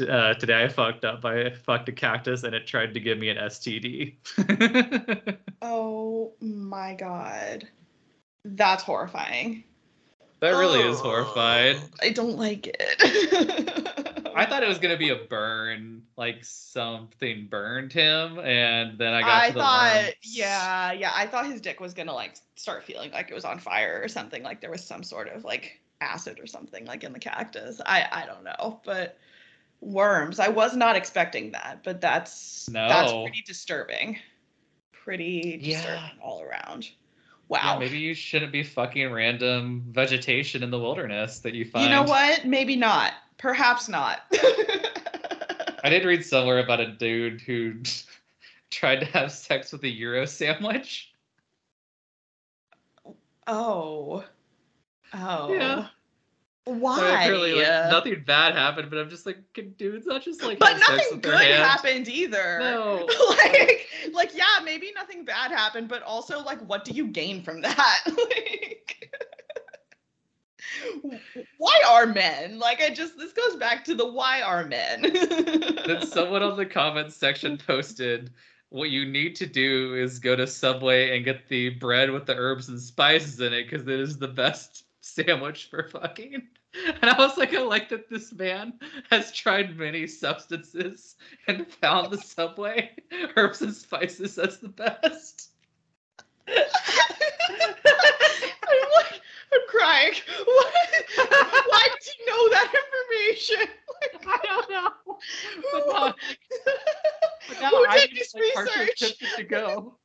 Uh, today I fucked up. I fucked a cactus and it tried to give me an STD. *laughs* oh my god, that's horrifying. that really is Oh, horrifying. I don't like it. *laughs* I thought it was gonna be a burn, like something burned him, and then I got I to the thought, yeah, yeah, I thought his dick was gonna like start feeling like it was on fire or something, like there was some sort of like acid or something like in the cactus. I I don't know, but worms. I was not expecting that, but that's that's pretty disturbing. Pretty Yeah. disturbing all around. Yeah, Wow. maybe you shouldn't be fucking random vegetation in the wilderness that you find. you know what? Maybe not. Perhaps not. *laughs* I did read somewhere about a dude who *laughs* tried to have sex with a Euro sandwich. Oh. Oh. Yeah. Why? Apparently, like, nothing bad happened, but I'm just like, can dudes not just like but nothing good happened either. No. *laughs* like, like, yeah, maybe nothing bad happened, but also, like, what do you gain from that? like, why are men? Like, I just this goes back to the why are men? *laughs* Then someone on the comments section posted, "What you need to do is go to Subway and get the bread with the herbs and spices in it because it is the best sandwich for fucking." And I was like, I like that this man has tried many substances and found the Subway herbs and spices as the best. *laughs* Like, *laughs* I'm. What? Why did you know that information? *laughs* *laughs* I don't know. But now, but now Who I did this like, research? to go.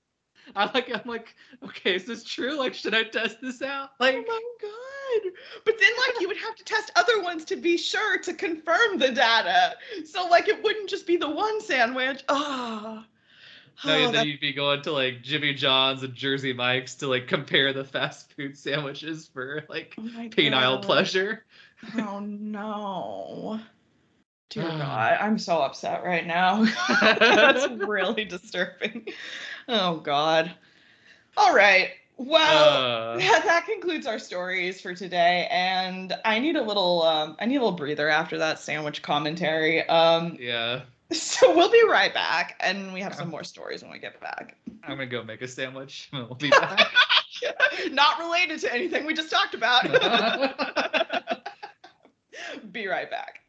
I'm like, I'm like, okay, is this true? Like, should I test this out? Oh like, Oh my god. But then like you would have to test other ones to be sure to confirm the data. So like it wouldn't just be the one sandwich. Oh. *gasps* No, Oh, and then that- you'd be going to like Jimmy John's and Jersey Mike's to like compare the fast food sandwiches for like oh penile God. pleasure. Oh no. Dear *sighs* God, I'm so upset right now. *laughs* That's really disturbing. Oh God. All right. Well, Uh, that, *laughs* that concludes our stories for today, and I need a little um, I need a little breather after that sandwich commentary. Um, yeah. *laughs* so we'll be right back, and we have some more stories when we get back. I'm gonna go make a sandwich. We'll be *laughs* back. Not related to anything we just talked about. *laughs* be right back.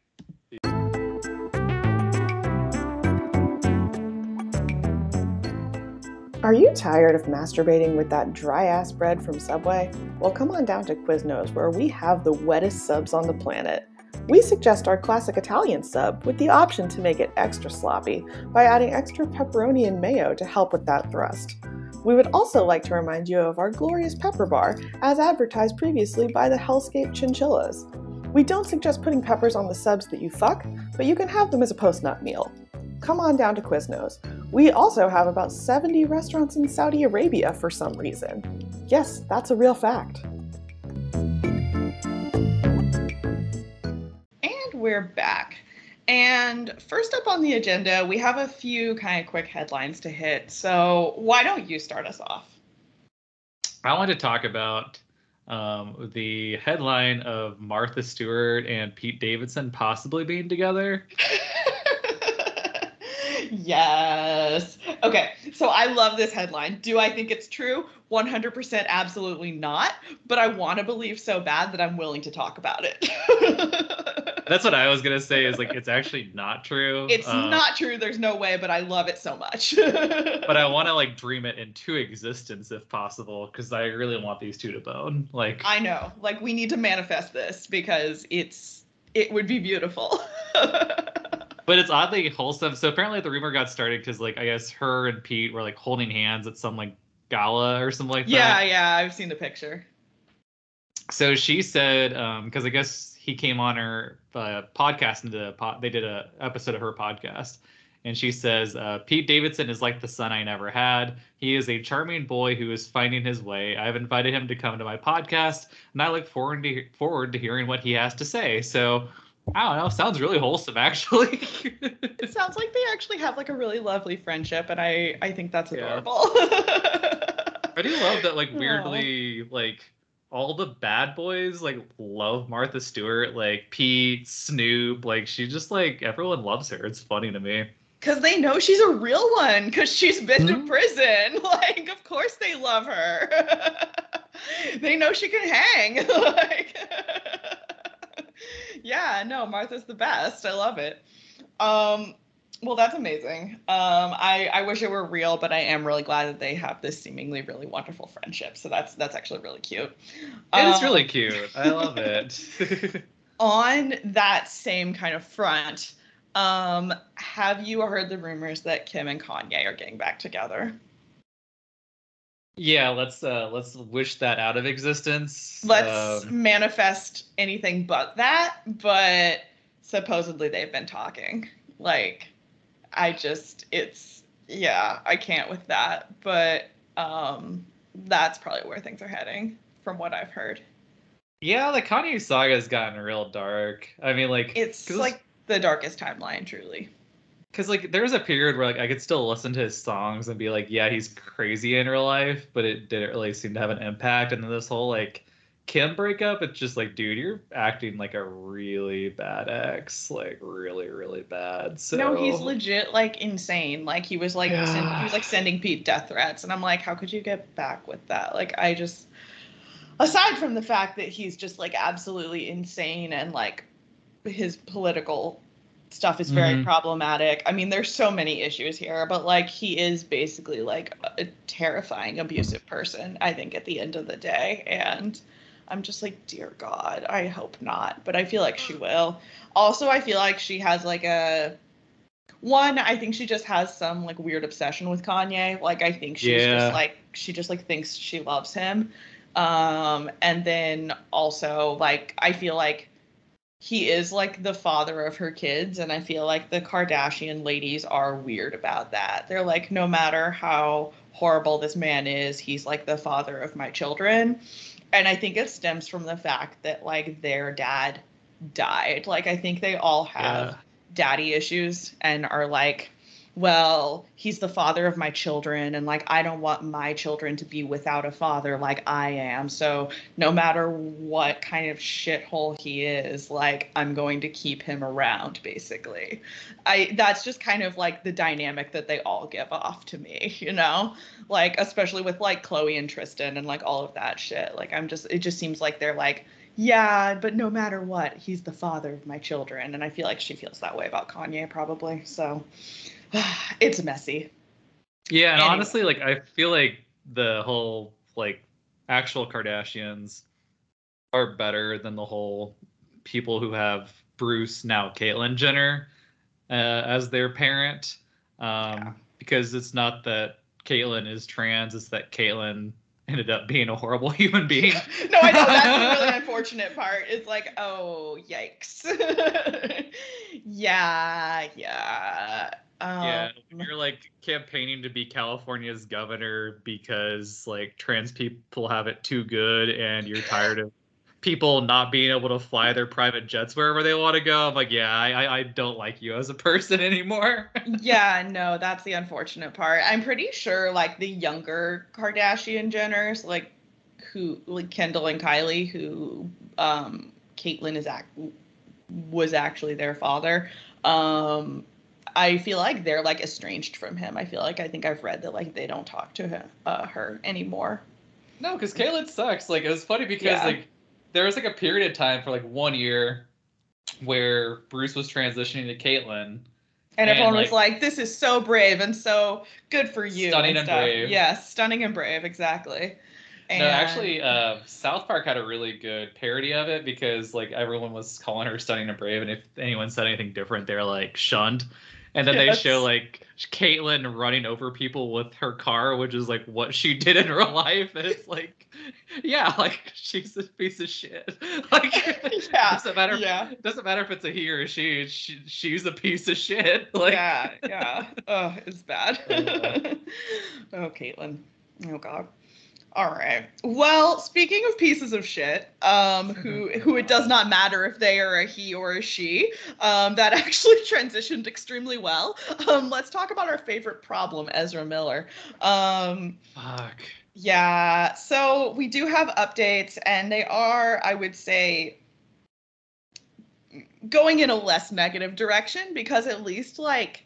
Are you tired of masturbating with that dry ass bread from Subway? Well, come on down to Quiznos where we have the wettest subs on the planet. We suggest our classic Italian sub with the option to make it extra sloppy by adding extra pepperoni and mayo to help with that thrust. We would also like to remind you of our glorious pepper bar, as advertised previously by the Hellscape Chinchillas. We don't suggest putting peppers on the subs that you fuck, but you can have them as a post nut meal. Come on down to Quiznos. We also have about 70 restaurants in Saudi Arabia for some reason. Yes, that's a real fact. We're back. And first up on the agenda, we have a few kind of quick headlines to hit. So why don't you start us off? I want to talk about um, the headline of Martha Stewart and Pete Davidson possibly being together. *laughs* yes. Okay. So I love this headline. Do I think it's true? 100% absolutely not. But I want to believe so bad that I'm willing to talk about it. *laughs* That's what I was gonna say. Is like it's actually not true. It's Um, not true. There's no way, but I love it so much. *laughs* But I want to like dream it into existence if possible, because I really want these two to bone. Like, I know. Like we need to manifest this because it's it would be beautiful. *laughs* but it's oddly wholesome. So apparently the rumor got started because like I guess her and Pete were like holding hands at some like gala or something like yeah, that. yeah, yeah, I've seen the picture. So she said, um, because I guess he came on her uh, podcast and did a pod, they did a episode of her podcast, and she says uh, Pete Davidson is like the son I never had. He is a charming boy who is finding his way. I've invited him to come to my podcast, and I look forward to forward to hearing what he has to say. So. I don't know. Sounds really wholesome, actually. *laughs* It sounds like they actually have like a really lovely friendship, and I I think that's Yeah. adorable. I do love that, like *laughs* weirdly, like all the bad boys like love Martha Stewart, like Pete, Snoop, like she just like everyone loves her. It's funny to me. Because they know she's a real one, because she's been to Mhm. prison. *laughs* Like, of course they love her. they know she can hang. like, yeah, no, Martha's the best. I love it. Um, well, that's amazing. Um, I, I wish it were real, but I am really glad that they have this seemingly really wonderful friendship. So that's that's actually really cute. It is Um, really cute. I love it. *laughs* *laughs* on that same kind of front, um, have you heard the rumors that Kim and Kanye are getting back together? Yeah, let's uh let's wish that out of existence. Let's Um, manifest anything but that, but supposedly they've been talking. Like, I just, it's, yeah, I can't with that, but um, that's probably where things are heading from what I've heard. yeah, the Kanye saga has gotten real dark. I mean, like it's like the darkest timeline, truly. Because like there was a period where like I could still listen to his songs and be like, yeah, he's crazy in real life, but it didn't really seem to have an impact. And then this whole like Kim breakup, it's just like, dude, you're acting like a really bad ex, like really, really bad. So No, he's legit like insane. Like he was like send, he was like sending Pete death threats, and I'm like, how could you get back with that? Like I just, aside from the fact that he's just like absolutely insane and like his political stuff is very Mhm. problematic. I mean, there's so many issues here, but like he is basically like a terrifying abusive person. I think at the end of the day, and. I'm just like, dear God, I hope not, but I feel like she will. Also, I feel like she has like a one. I think she just has some like weird obsession with Kanye. Like I think she's Yeah. just like she just like thinks she loves him. Um, and then also like I feel like he is like the father of her kids, and I feel like the Kardashian ladies are weird about that. They're like, no matter how horrible this man is, he's like the father of my children. And I think it stems from the fact that like their dad died. Like I think they all have Yeah. daddy issues and are like well, he's the father of my children, and like I don't want my children to be without a father like I am. So no matter what kind of shithole he is, like I'm going to keep him around, basically. I that's just kind of like the dynamic that they all give off to me, you know? Like, especially with like Khloé and Tristan and like all of that shit. Like I'm just it just seems like they're like yeah, but no matter what, he's the father of my children. And I feel like she feels that way about Kanye, probably. So *sighs* it's messy. Yeah, and Anyway. honestly, like I feel like the whole like actual Kardashians are better than the whole people who have Bruce now Caitlyn Jenner uh, as their parent. Um, Yeah. because it's not that Caitlyn is trans, it's that Caitlyn ended up being a horrible *laughs* human being. *laughs* no, I know that's the really *laughs* unfortunate part. It's like, oh, yikes. yeah, yeah. Um, Yeah, when you're like campaigning to be California's governor because like trans people have it too good and you're tired of people not being able to fly their private jets wherever they want to go. I'm like, yeah, I, I- I don't like you as a person *laughs* anymore. yeah, no, that's the unfortunate part. I'm pretty sure like the younger Kardashian Jenners, like who like Kendall and Kylie, who um Caitlyn is act was actually their father. Um I feel like they're like estranged from him. I feel like I think I've read that like they don't talk to him, uh, her anymore. no, because Caitlyn sucks. Like it was funny because Yeah. like there was like a period of time for like one year where Bruce was transitioning to Caitlyn. And, And, everyone was like- like, "This is so brave and so good for you." Stunning and stuff. brave. Yes, stunning and brave, exactly. And No, actually, uh, South Park had a really good parody of it because like everyone was calling her stunning and brave, and if anyone said anything different, they're like shunned. And then they show like Caitlyn running over people with her car, which is like what she *laughs* did in real life, and it's like, yeah, *laughs* like she's a piece of shit. *laughs* Like, Yeah, doesn't matter. yeah. It doesn't matter if it's a he or a she. she she's a piece of shit. Like, yeah, yeah. Oh, it's bad. Uh. oh, Caitlyn. Oh God. All right. Well, speaking of pieces of shit, um, who *laughs* who it does not matter if they are a he or a she, um, that *laughs* actually transitioned extremely well. Um, let's talk about our favorite problem, Ezra Miller. Um, fuck. yeah, so we do have updates, and they are, I would say, going in a less negative direction because at least like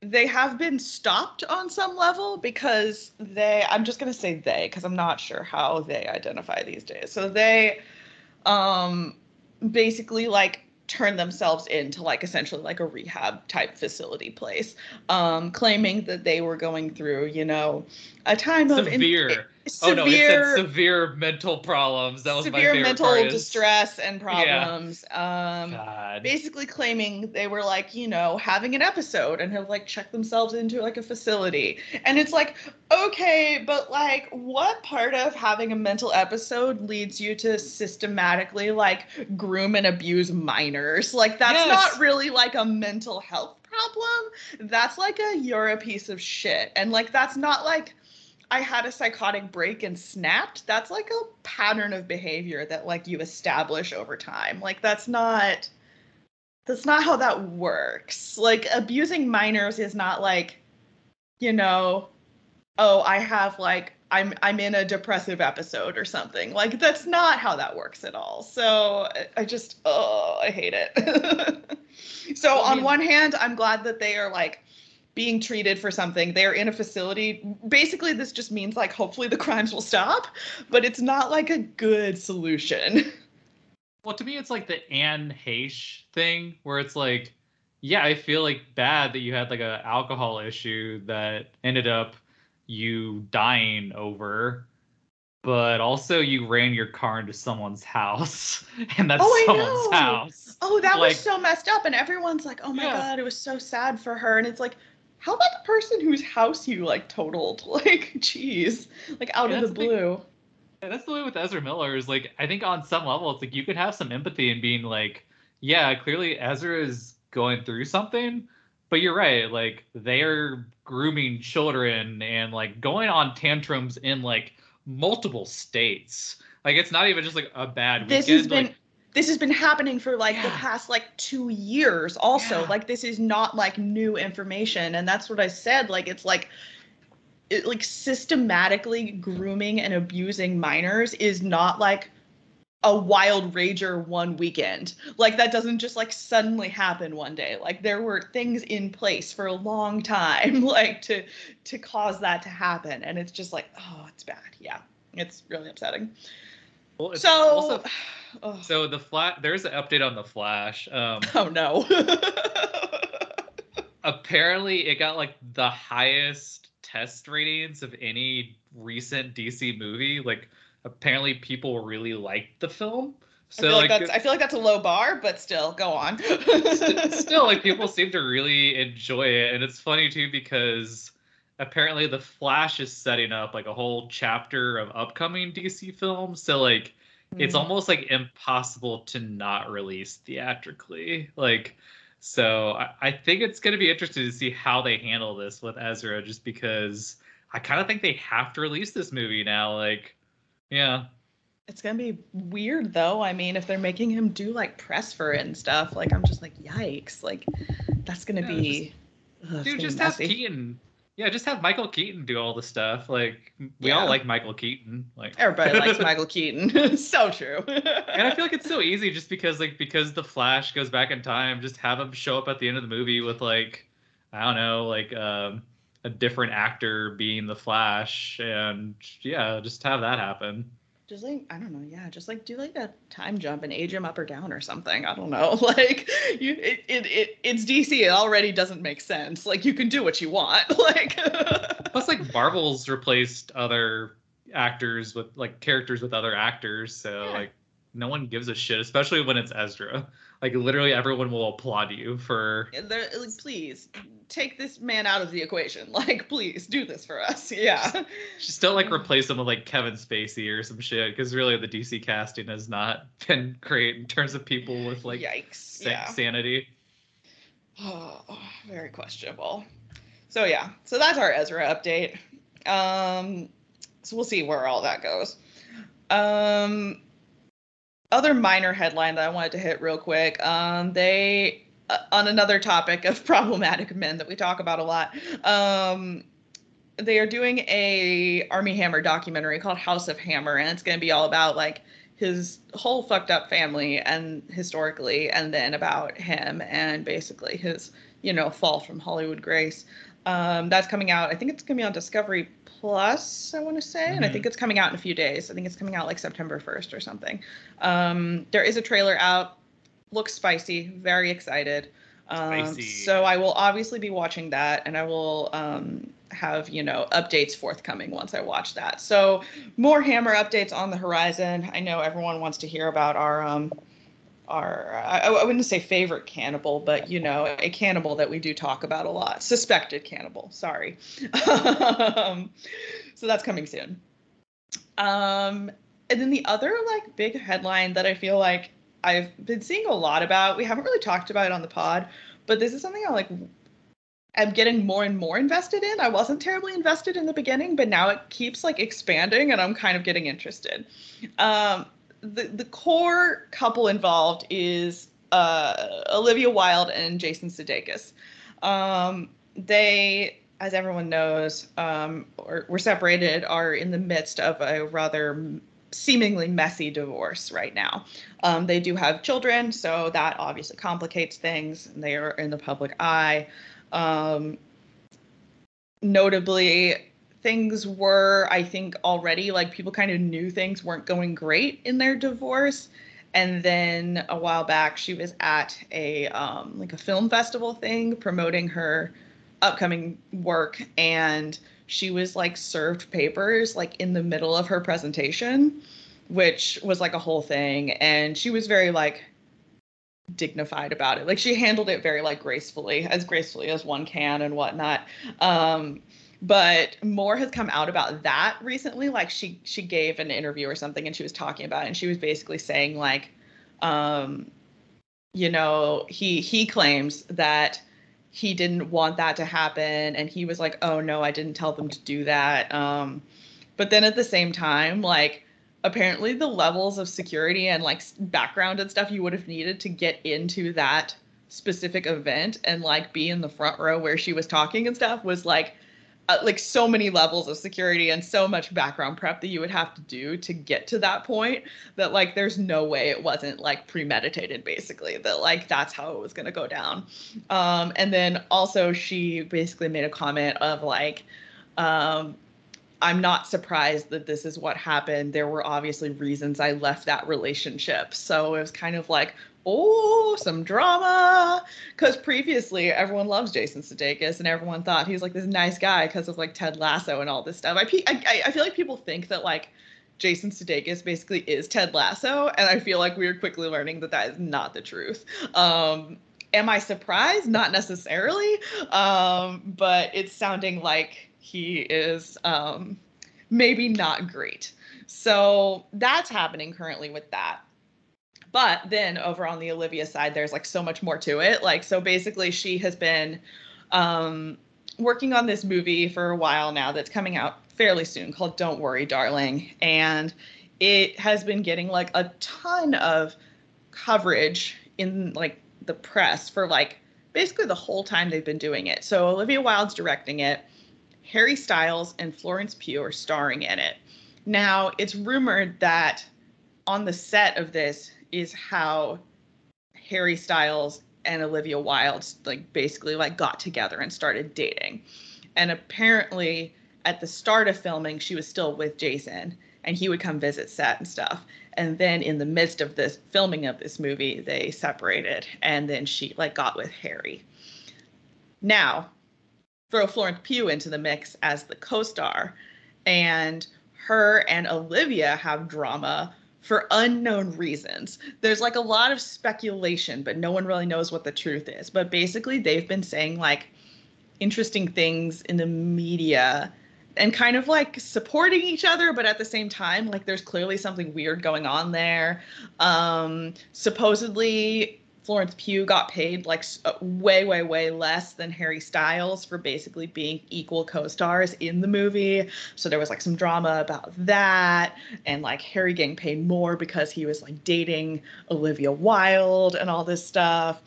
they have been stopped on some level because they I'm just going to say they because I'm not sure how they identify these days. So they um basically like turn themselves into like essentially like a rehab type facility place um claiming that they were going through, you know, a time of in- Severe. Severe oh no, it said severe mental problems. That was my severe favorite mental is- distress and *laughs* Yeah. problems. Um, God. basically claiming they were like, you know, having an episode and have like checked themselves into like a facility. And it's like, okay, but like, what part of having a mental episode leads you to systematically like groom and abuse minors? Like, that's Yes. not really like a mental health problem. That's like a you're a piece of shit. And like, that's not like, I had a psychotic break and snapped. That's like a pattern of behavior that like you establish over time. Like that's not that's not how that works. Like abusing minors is not like you know, oh, I have like I'm I'm in a depressive episode or something. Like that's not how that works at all. So I- just oh, I hate it. *laughs* so on one hand, I'm glad that they are like being treated for something. They're in a facility. Basically, this just means like hopefully the crimes will stop, but it's not like a good solution. *laughs* Well, to me, it's like the Anne Heche thing, where it's like, yeah, I feel like bad that you had like an alcohol issue that ended up you dying over, but also you ran your car into someone's house, *laughs* and that's Oh, I someone's know. house. Oh, that Like- was so messed up. And everyone's like, oh my Yeah. God, it was so sad for her. And it's like, how about the person whose house you like totaled? *laughs* Like, jeez, like out Yeah, of the that's the thing. blue. That's the way with Ezra Miller is like I think on some level it's like you could have some empathy in being like, yeah, clearly Ezra is going through something, but you're right, like they are grooming children and like going on tantrums in like multiple states. Like it's not even just like a bad This has been like, this has been happening for like the past like two years also. Yeah. like this is not like new information. And that's what i said. Like it's like it, like systematically grooming and abusing minors is not like a wild rager one weekend. Like that doesn't just like suddenly happen one day. Like there were things in place for a long time *laughs* like to to cause that to happen. And it's just like oh it's bad. Yeah. It's really upsetting. Well, it's so also- *sighs* *sighs* *sighs* oh, so the flat there's an update on the Flash. Um, *laughs* oh no *laughs* apparently, it got like the highest test ratings of any recent DC movie. Like, apparently, people really liked the film. I So feel like, like, that's I feel like that's a low bar, but still, go on. st- *laughs* still like people seem to really enjoy it and it's funny too because apparently the flash is setting up like a whole chapter of upcoming dc films so like it's Mm. almost like impossible to not release theatrically like so I, I think it's going to be interesting to see how they handle this with ezra just because i kind of think they have to release this movie now like yeah It's gonna be weird though. I mean, if they're making him do like press for it and stuff, like I'm just like, yikes! Like that's gonna Yeah, be. ugh, it's Dude, just have. Keaton. Yeah, just have Michael Keaton do all the stuff. Like we all like Michael Keaton. Like *laughs* Everybody likes Michael *laughs* Keaton. *laughs* so true. and I feel like it's so easy just because like because the Flash goes back in time, just have him show up at the end of the movie with like I don't know, like um a different actor being the Flash and yeah, just have that happen. Just like I don't know, yeah, just like do like a time jump and age him up or down or something. I don't know. *laughs* Like you, it, it, it it's DC. It already doesn't make sense. Like you can do what you want. *laughs* Like *laughs* Plus like Marvel's replaced other actors with like characters with other actors, so Yeah. like no one gives a shit, especially when it's Ezra. Like literally everyone will applaud you for They're, like, please take this man out of the equation. *laughs* Like, please do this for us. *laughs* Yeah. just don't like replace him with like Kevin Spacey or some shit because really the DC casting has not *laughs* been great in terms of people with like Yikes. sa- yeah. sanity. Oh, *sighs* very questionable. So yeah, so that's our Ezra update. Um, so we'll see where all that goes. Um, other minor headline that I wanted to hit real quick. Um, they uh, on another topic of *laughs* problematic men that we talk about a lot. Um, they are doing a Armie Hammer documentary called House of Hammer, and it's going to be all about like his whole fucked up family and historically, and then about him and basically his you know fall from Hollywood grace. Um, that's coming out. I think it's going to be on Discovery Plus. I want to say, and I think it's coming out in a few days. I think it's coming out like September 1st or something. Um, there is a trailer out. Looks spicy. Very excited. Um, Spicy. so I will obviously be watching that, and I will um, have you know updates forthcoming once I watch that. So more Hammer updates on the horizon. I know everyone wants to hear about our um, our I, I wouldn't say favorite cannibal, but you know a cannibal that we do talk about a lot. Suspected cannibal. Sorry. um, *laughs* so that's coming soon. Um, and then the other like big headline that I feel like I've been seeing a lot about. We haven't really talked about it on the pod, but this is something I like. I'm getting more and more invested in. I wasn't terribly invested in the beginning, but now it keeps like expanding, and I'm kind of getting interested. Um, the the core couple involved is uh, Olivia Wilde and Jason Sudeikis. Um, they, as everyone knows, um, or, were separated, are in the midst of a rather seemingly messy divorce right now. Um, they do have children, so that obviously complicates things. and They are in the public eye. Um, notably, things were, I think, already like people kind of knew things weren't going great in their divorce. And then a while back, she was at a um, like a film festival thing promoting her upcoming work, and she was like served papers like in the middle of her presentation, which was like a whole thing. And she was very like dignified about it. Like she handled it very like gracefully, as gracefully as one can and whatnot. Um, but more has come out about that recently. Like she she gave an interview or something and she was talking about it and she was basically saying like, um, you know, he he claims that he didn't want that to happen and he was like, oh no, I didn't tell them to do that. Um, but then at the same time, like apparently the levels of security and like background and stuff you would have needed to get into that specific event and like be in the front row where she was talking and stuff was like uh, like so many levels of security and so much background prep that you would have to do to get to that point that like there's no way it wasn't like premeditated basically that like that's how it was going to go down um and then also she basically made a comment of like um I'm not surprised that this is what happened. There were obviously reasons I left that relationship. So it was kind of like, oh, some drama. Because previously, everyone loves Jason Sudeikis, and everyone thought he was like this nice guy because of like Ted Lasso and all this stuff. I, I I feel like people think that like Jason Sudeikis basically is Ted Lasso, and I feel like we are quickly learning that that is not the truth. Um, am I surprised? Not necessarily, um, but it's sounding like he is um, maybe not great. So that's happening currently with that. But then over on the Olivia side, there's like so much more to it. Like, so basically, she has been um, working on this movie for a while now that's coming out fairly soon called Don't Worry, Darling. And it has been getting like a ton of coverage in like the press for like basically the whole time they've been doing it. So Olivia Wilde's directing it. Harry Styles and Florence Pugh are starring in it. Now, it's rumored that on the set of this, is how Harry Styles and Olivia Wilde like basically like got together and started dating. And apparently at the start of filming she was still with Jason and he would come visit set and stuff. And then in the midst of this filming of this movie they separated and then she like got with Harry. Now, throw Florence Pugh into the mix as the co-star and her and Olivia have drama for unknown reasons. There's like a lot of speculation, but no one really knows what the truth is. But basically, they've been saying like interesting things in the media and kind of like supporting each other but at the same time like there's clearly something weird going on there um supposedly Florence Pugh got paid like uh, way, way, way less than Harry Styles for basically being equal co stars in the movie. So there was like some drama about that. And like Harry getting paid more because he was like dating Olivia Wilde and all this stuff.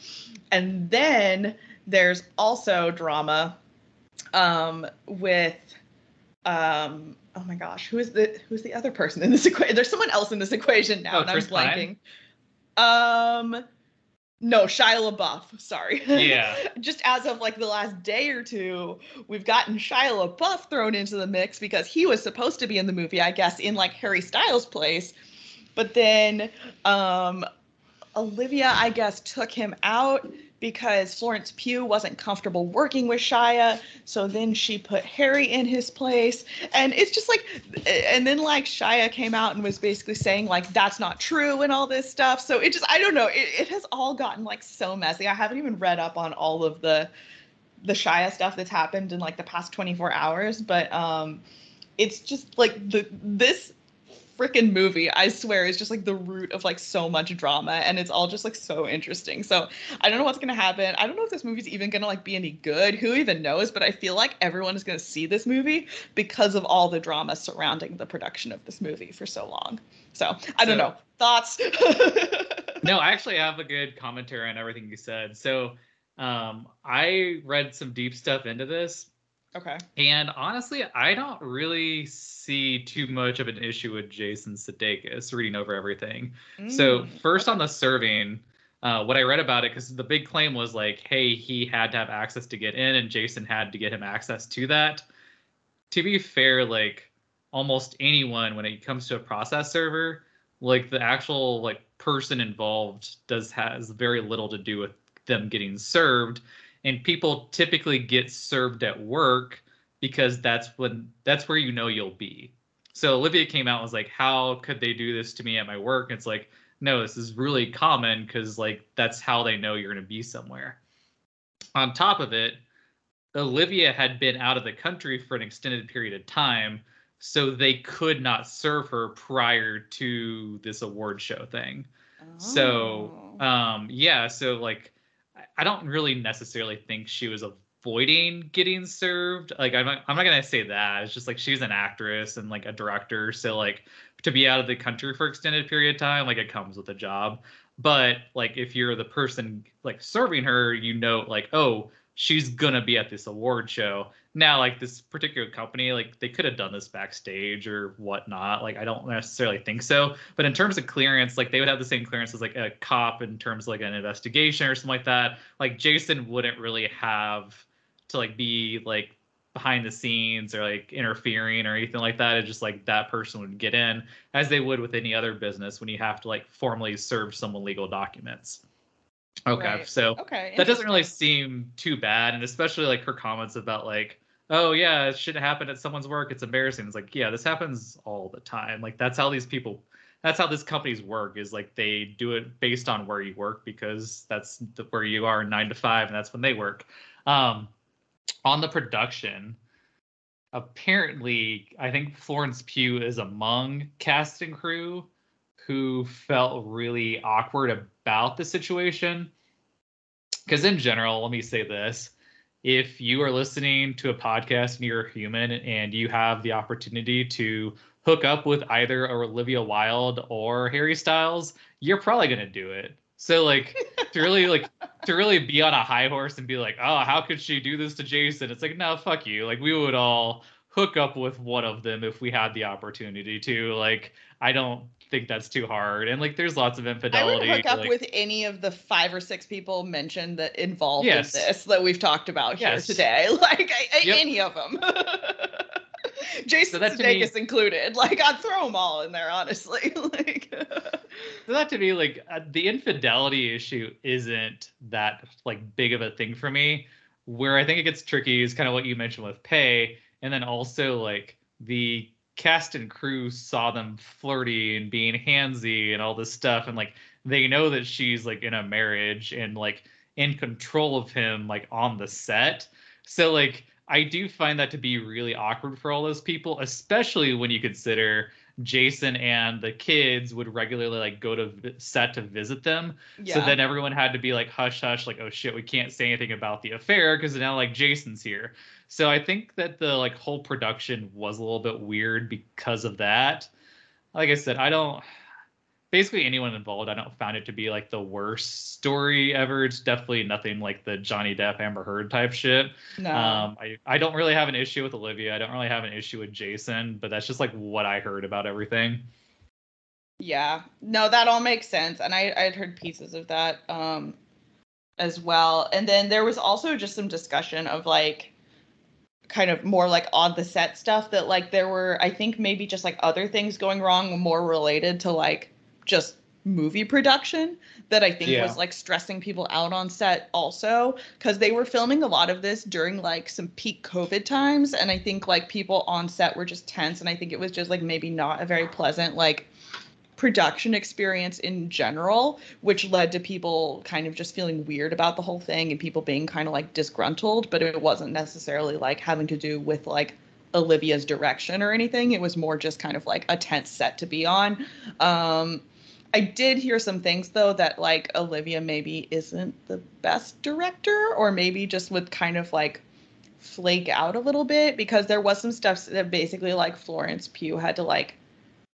And then there's also drama um, with. Um, oh my gosh, who is the who's the other person in this equation? There's someone else in this equation now, Oh, and I'm blanking. Um, no, Shia LaBeouf. Sorry. Yeah. *laughs* Just as of like the last day or two, we've gotten Shia LaBeouf thrown into the mix because he was supposed to be in the movie, I guess, in like Harry Styles' place. But then um, Olivia, I guess, took him out because Florence Pugh wasn't comfortable working with Shia. So then she put Harry in his place. And it's just like, and then like Shia came out and was basically saying like, that's not true and all this stuff. So it just, I don't know. It, it has all gotten like so messy. I haven't even read up on all of the, the Shia stuff that's happened in like the past 24 hours, but um, it's just like the, this freaking movie i swear is just like the root of like so much drama and it's all just like so interesting. So i don't know what's gonna happen. I don't know if this movie's even gonna like be any good. Who even knows? But i feel like everyone is gonna see this movie because of all the drama surrounding the production of this movie for so long. So i don't So- know. Thoughts? *laughs* No, I actually have a good commentary on everything you said. So, um, I read some deep stuff into this, okay and honestly, I don't really see too much of an issue with Jason Sudeikis reading over everything. So, Mm, first on the serving, uh, what I read about it, because the big claim was like, hey, he had to have access to get in, and Jason had to get him access to that. To be fair, like almost anyone, when it comes to a process server, like the actual like person involved does has very little to do with them getting served, and people typically get served at work because that's when that's where you know you'll be. So Olivia came out and was like, "How could they do this to me at my work?" It's like, no, this is really common because like that's how they know you're going to be somewhere. On top of it, Olivia had been out of the country for an extended period of time, so they could not serve her prior to this award show thing. So, Oh. um, yeah, so like, I- don't really necessarily think she was avoiding getting served. Like, I'm not, I'm not gonna say that. It's just like she's an actress and like a director, so like to be out of the country for extended period of time, like it comes with a job. But like if you're the person like serving her, you know like oh she's gonna be at this award show. Now like this particular company like they could have done this backstage or whatnot. Like I don't necessarily think so. But in terms of clearance, like they would have the same clearance as like a cop in terms of like an investigation or something like that. Like Jason wouldn't really have to like be like behind the scenes or like interfering or anything like that. It's just like that person would get in as they would with any other business when you have to like formally serve someone legal documents. Okay, Right. so Okay. that doesn't really seem too bad, and especially like her comments about like, oh yeah, it shouldn't happen at someone's work. It's embarrassing. It's like yeah, this happens all the time. Like that's how these people. That's how this companies work. Is like they do it based on where you work because that's the, where you are nine to five, and that's when they work. Um, on the production, apparently, I think Florence Pugh is among cast and crew who felt really awkward about the situation. Because in general, let me say this. If you are listening to a podcast and you're a human and you have the opportunity to hook up with either Olivia Wilde or Harry Styles, you're probably gonna do it. So like to really like to really be on a high horse and be like, oh, how could she do this to Jason? It's like, no, fuck you. Like we would all hook up with one of them if we had the opportunity to. Like I don't think that's too hard. And like there's lots of infidelity. I would hook up like- with any of the five or six people mentioned that involved Yes. in this that we've talked about here Yes. today. *laughs* Like I, I- Yep. any of them. *laughs* Jason that to me- included. Like I'd throw them all in there, honestly. *laughs* like So that to me, like uh, the infidelity issue isn't that like big of a thing for me. Where I think it gets tricky is kind of what you mentioned with pay, and then also like the cast and crew saw them flirty and being handsy and all this stuff, and like they know that she's like in a marriage and like in control of him like on the set. So like I do find that to be really awkward for all those people, especially when you consider Jason and the kids would regularly like go to set to visit them. yeah. So then everyone had to be like hush hush, like oh shit, we can't say anything about the affair because now like Jason's here. So I think that the like whole production was a little bit weird because of that. Like I said, I don't. Basically, anyone involved, I don't found it to be like the worst story ever. It's definitely nothing like the Johnny Depp Amber Heard type shit. no. Um, I, I don't really have an issue with Olivia. I don't really have an issue with Jason, but that's just like what I heard about everything. Yeah, no, that all makes sense, and I I'd heard pieces of that um as well. And then there was also just some discussion of like kind of more like on the set stuff that like there were I think maybe just like other things going wrong more related to like just movie production that I think Yeah. was like stressing people out on set also because they were filming a lot of this during like some peak COVID times and I think like people on set were just tense and I think it was just like maybe not a very pleasant like production experience in general, which led to people kind of just feeling weird about the whole thing and people being kind of like disgruntled, but it wasn't necessarily like having to do with like Olivia's direction or anything. It was more just kind of like a tense set to be on. Um, I did hear some things though that like Olivia maybe isn't the best director, or maybe just would kind of like flake out a little bit because there was some stuff that basically like Florence Pugh had to like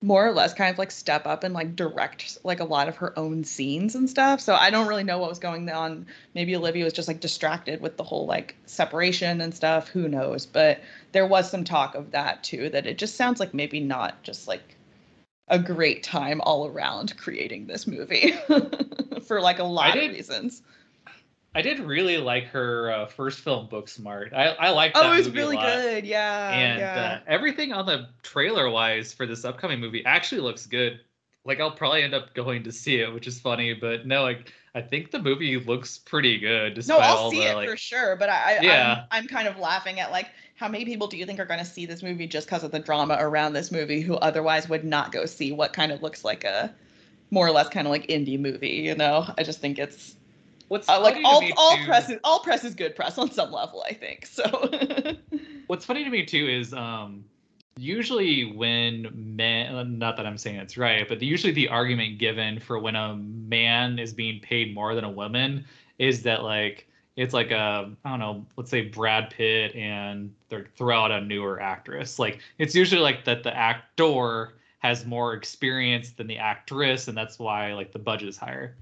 more or less kind of like step up and like direct like a lot of her own scenes and stuff. So I don't really know what was going on. Maybe Olivia was just like distracted with the whole like separation and stuff. Who knows? But there was some talk of that too, that it just sounds like maybe not just like a great time all around creating this movie *laughs* for like a lot of reasons. I did really like her uh, first film, Booksmart. I I liked Oh, it was really good. Yeah. and yeah. uh, everything on the trailer wise for this upcoming movie actually looks good. Like I'll probably end up going to see it, which is funny, but no, like I think the movie looks pretty good. No, I'll see the, it like, for sure. But I, I Yeah. I'm, I'm kind of laughing at like how many people do you think are going to see this movie just because of the drama around this movie, who otherwise would not go see what kind of looks like a more or less kind of like indie movie. You know, I just think it's What's uh, like all all too- press is all press is good press on some level. I think so. *laughs* What's funny to me too is um usually when men uh, not that I'm saying it's right, but usually the argument given for when a man is being paid more than a woman is that like it's like a I don't know, let's say Brad Pitt and throw out a newer actress. Like it's usually like that the actor has more experience than the actress, and that's why like the budget is higher.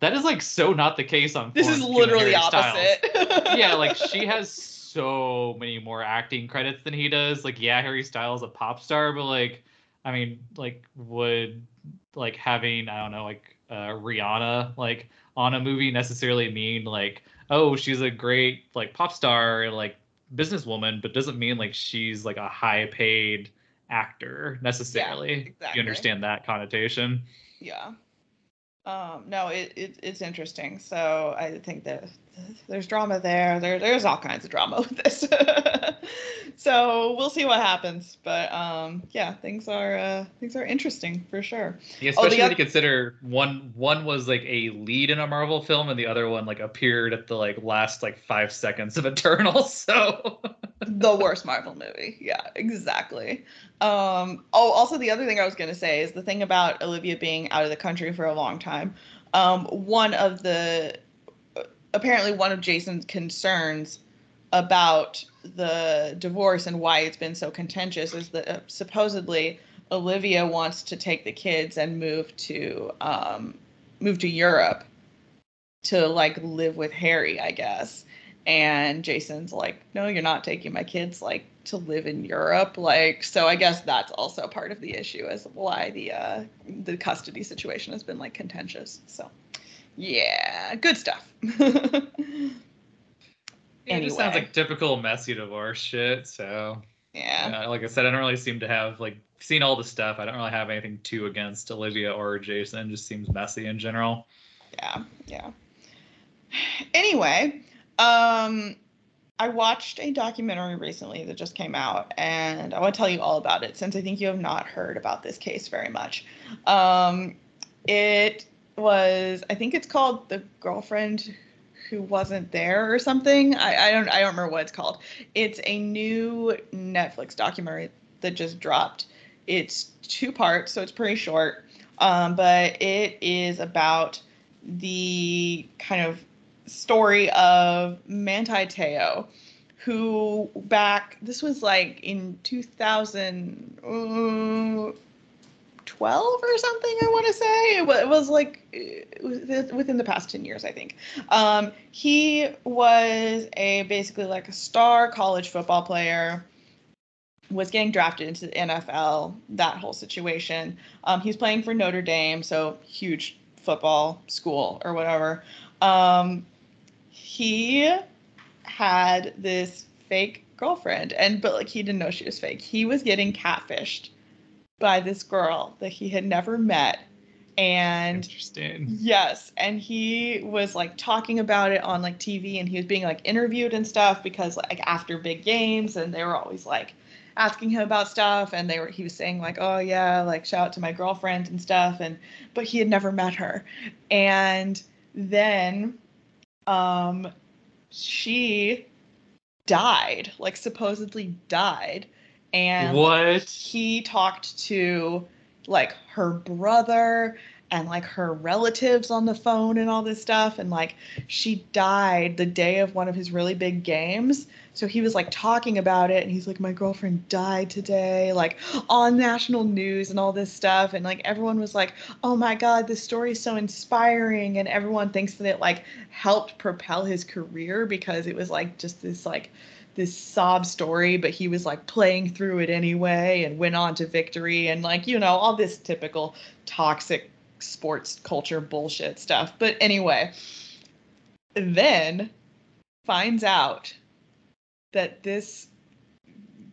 That is like so not the case on. This is Florence Pugh and literally opposite. *laughs* yeah, like she has so many more acting credits than he does. Like, yeah, Harry Styles a pop star, but like, I mean, like, would like having I don't know, like uh, Rihanna like on a movie necessarily mean like, oh, she's a great like pop star and like businesswoman, but doesn't mean like she's like a high paid actor necessarily. Yeah, exactly. You understand that connotation? yeah. Um, no, it, it it's interesting. So I think that there's drama there. There there's all kinds of drama *laughs* with this. *laughs* so we'll see what happens. But um, yeah, things are uh, things are interesting for sure. Yeah, Oh, especially when oth- you consider one one was like a lead in a Marvel film, and the other one like appeared at the like last like five seconds of Eternal. *laughs* So the worst Marvel movie. Yeah, exactly. Um, oh, also the other thing I was gonna say is the thing about Olivia being out of the country for a long time. Um, one of the apparently one of Jason's concerns about the divorce and why it's been so contentious is that uh, supposedly Olivia wants to take the kids and move to um, move to Europe to like live with Harry, I guess. And Jason's like, no, you're not taking my kids like to live in Europe. Like, so I guess that's also part of the issue as why the uh, the custody situation has been like contentious. So, yeah, good stuff. *laughs* It just sounds like typical messy divorce shit. So yeah. yeah, like I said, I don't really seem to have like seen all the stuff. I don't really have anything too against Olivia or Jason. It just seems messy in general. yeah yeah *sighs* anyway um i watched a documentary recently that just came out and i want to tell you all about it since i think you have not heard about this case very much. Um it was i think it's called the girlfriend who wasn't there or something. I, I don't i don't remember what it's called. It's a new netflix documentary that just dropped. It's two parts so it's pretty short. Um, but it is about the kind of story of Manti Te'o, who back this was like in 2012 or something. I want to say it was, like it was within the past 10 years, I think. Um, he was a basically like a star college football player. Was getting drafted into the NFL, that whole situation. Um, he's playing for Notre Dame, so huge football school or whatever. Um, he had this fake girlfriend, and but like he didn't know she was fake. He was getting catfished by this girl that he had never met, and Interesting. Yes, and he was like talking about it on like TV and he was being like interviewed and stuff because like after big games and they were always like asking him about stuff and they were he was saying like oh yeah like shout out to my girlfriend and stuff and but he had never met her and then um she died like supposedly died and What? he talked to like her brother and like her relatives on the phone and all this stuff and like she died the day of one of his really big games. So he was like talking about it and he's like my girlfriend died today like on national news and all this stuff. And like everyone was like oh my god this story is so inspiring and everyone thinks that it like helped propel his career because it was like just this like this sob story, but he was like playing through it anyway and went on to victory and like, you know, all this typical toxic sports culture bullshit stuff. But anyway, then finds out that this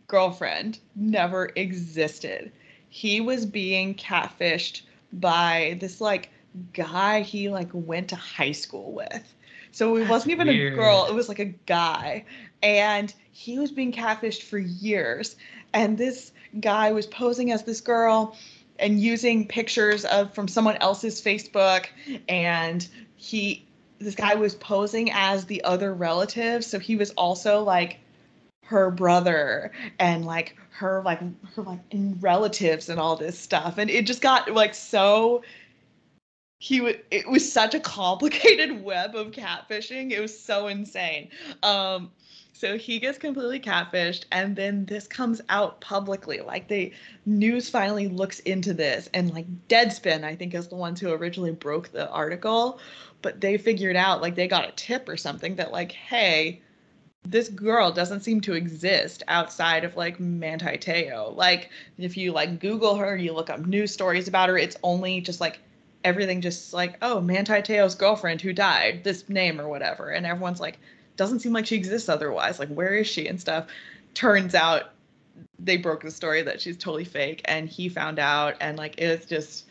girlfriend never existed. He was being catfished by this like guy he like went to high school with. So it That's wasn't even weird. a girl, it was like a guy. And he was being catfished for years. And this guy was posing as this girl and using pictures of from someone else's Facebook and he this guy was posing as the other relative so he was also like her brother and like her like her like relatives and all this stuff and it just got like so he would it was such a complicated *laughs* web of catfishing it was so insane. Um so he gets completely catfished, and then this comes out publicly. Like the news finally looks into this, and like Deadspin, I think, is the ones who originally broke the article, but they figured out like they got a tip or something that like, hey, this girl doesn't seem to exist outside of like Manti Te'o. Like if you like Google her, you look up news stories about her, it's only just like everything just like, oh, Manti Te'o's girlfriend who died, this name or whatever. And everyone's like, doesn't seem like she exists otherwise. Like, where is she and stuff? Turns out they broke the story that she's totally fake and he found out and like it's just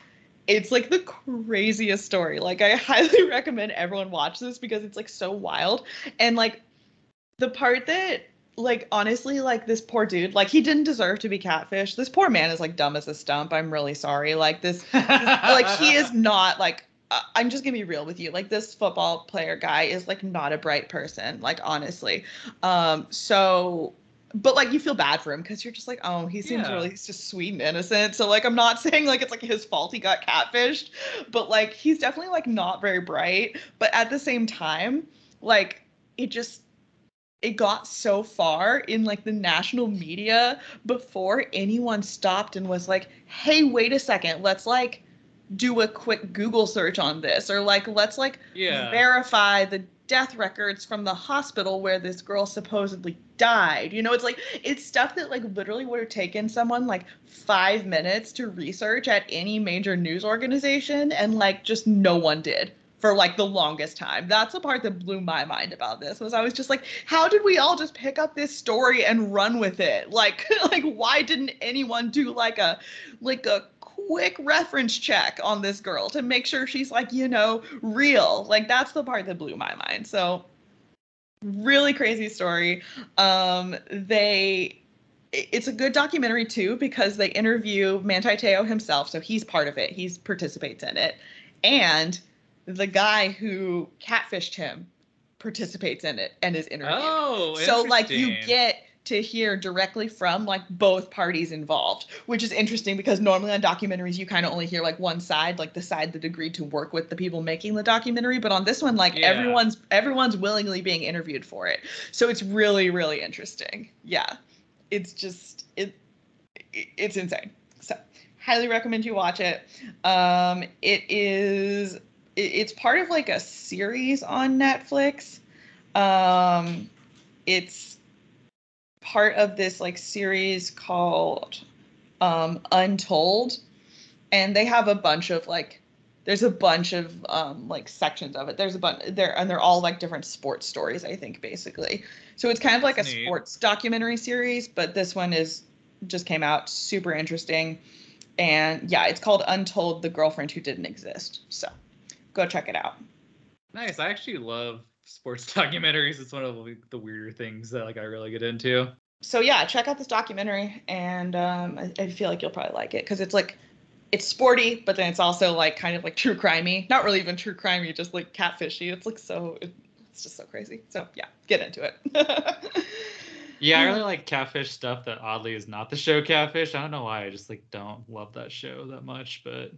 it's like the craziest story. Like I *laughs* highly recommend everyone watch this because it's like so wild. And like the part that like honestly like this poor dude like he didn't deserve to be catfish this poor man is like dumb as a stump i'm really sorry like this, this *laughs* like he is not like i'm just gonna be real with you. Like this football player guy is like not a bright person like honestly. Um so but like you feel bad for him because you're just like oh he seems Yeah. really he's just sweet and innocent. So like i'm not *laughs* saying like it's like his fault he got catfished but like he's definitely like not very bright. But at the same time like it just it got so far in like the national media before anyone stopped and was like hey wait a second. Let's like do a quick google search on this or like let's like yeah. verify the death records from the hospital where this girl supposedly died you know it's like it's stuff that like literally would have taken someone like five minutes to research at any major news organization and like just no one did for like the longest time. That's the part that blew my mind about this was I was just like, how did we all just pick up this story and run with it? Like, *laughs* like why didn't anyone do like a like a quick reference check on this girl to make sure she's like, you know, real? Like that's the part that blew my mind. So really crazy story. Um they it's a good documentary too because they interview Manti Te'o himself, so he's part of it. He's participates in it. And the guy who catfished him participates in it and is interviewed. Oh, so like you get to hear directly from like both parties involved, which is interesting because normally on documentaries you kind of only hear like one side, like the side that agreed to work with the people making the documentary, but on this one like Yeah. everyone's everyone's willingly being interviewed for it. So it's really really interesting. Yeah. It's just it it- it's insane. So, highly recommend you watch it. Um it is it- it's part of like a series on Netflix. Um, it's part of this like series called um, Untold, and they have a bunch of like there's a bunch of um, like sections of it. There's a bunch there, and they're all like different sports stories. I think basically, so it's kind of like That's a neat. sports documentary series, but this one is just came out super interesting, and yeah, it's called Untold: The Girlfriend Who Didn't Exist. So go check it out. Nice. I actually love sports *laughs* documentaries. It's one of the the weirder things that like I really get into. so yeah, check out this documentary, and um, I, I feel like you'll probably like it because it's like it's sporty, but then it's also like kind of like *laughs* true crimey. Not really even true crimey, just like catfishy. It's like so. It, it's just so crazy. So yeah, get into it. *laughs* Yeah, I really like catfish stuff that oddly is not the show catfish. I don't know why. I just like don't love that show that much, but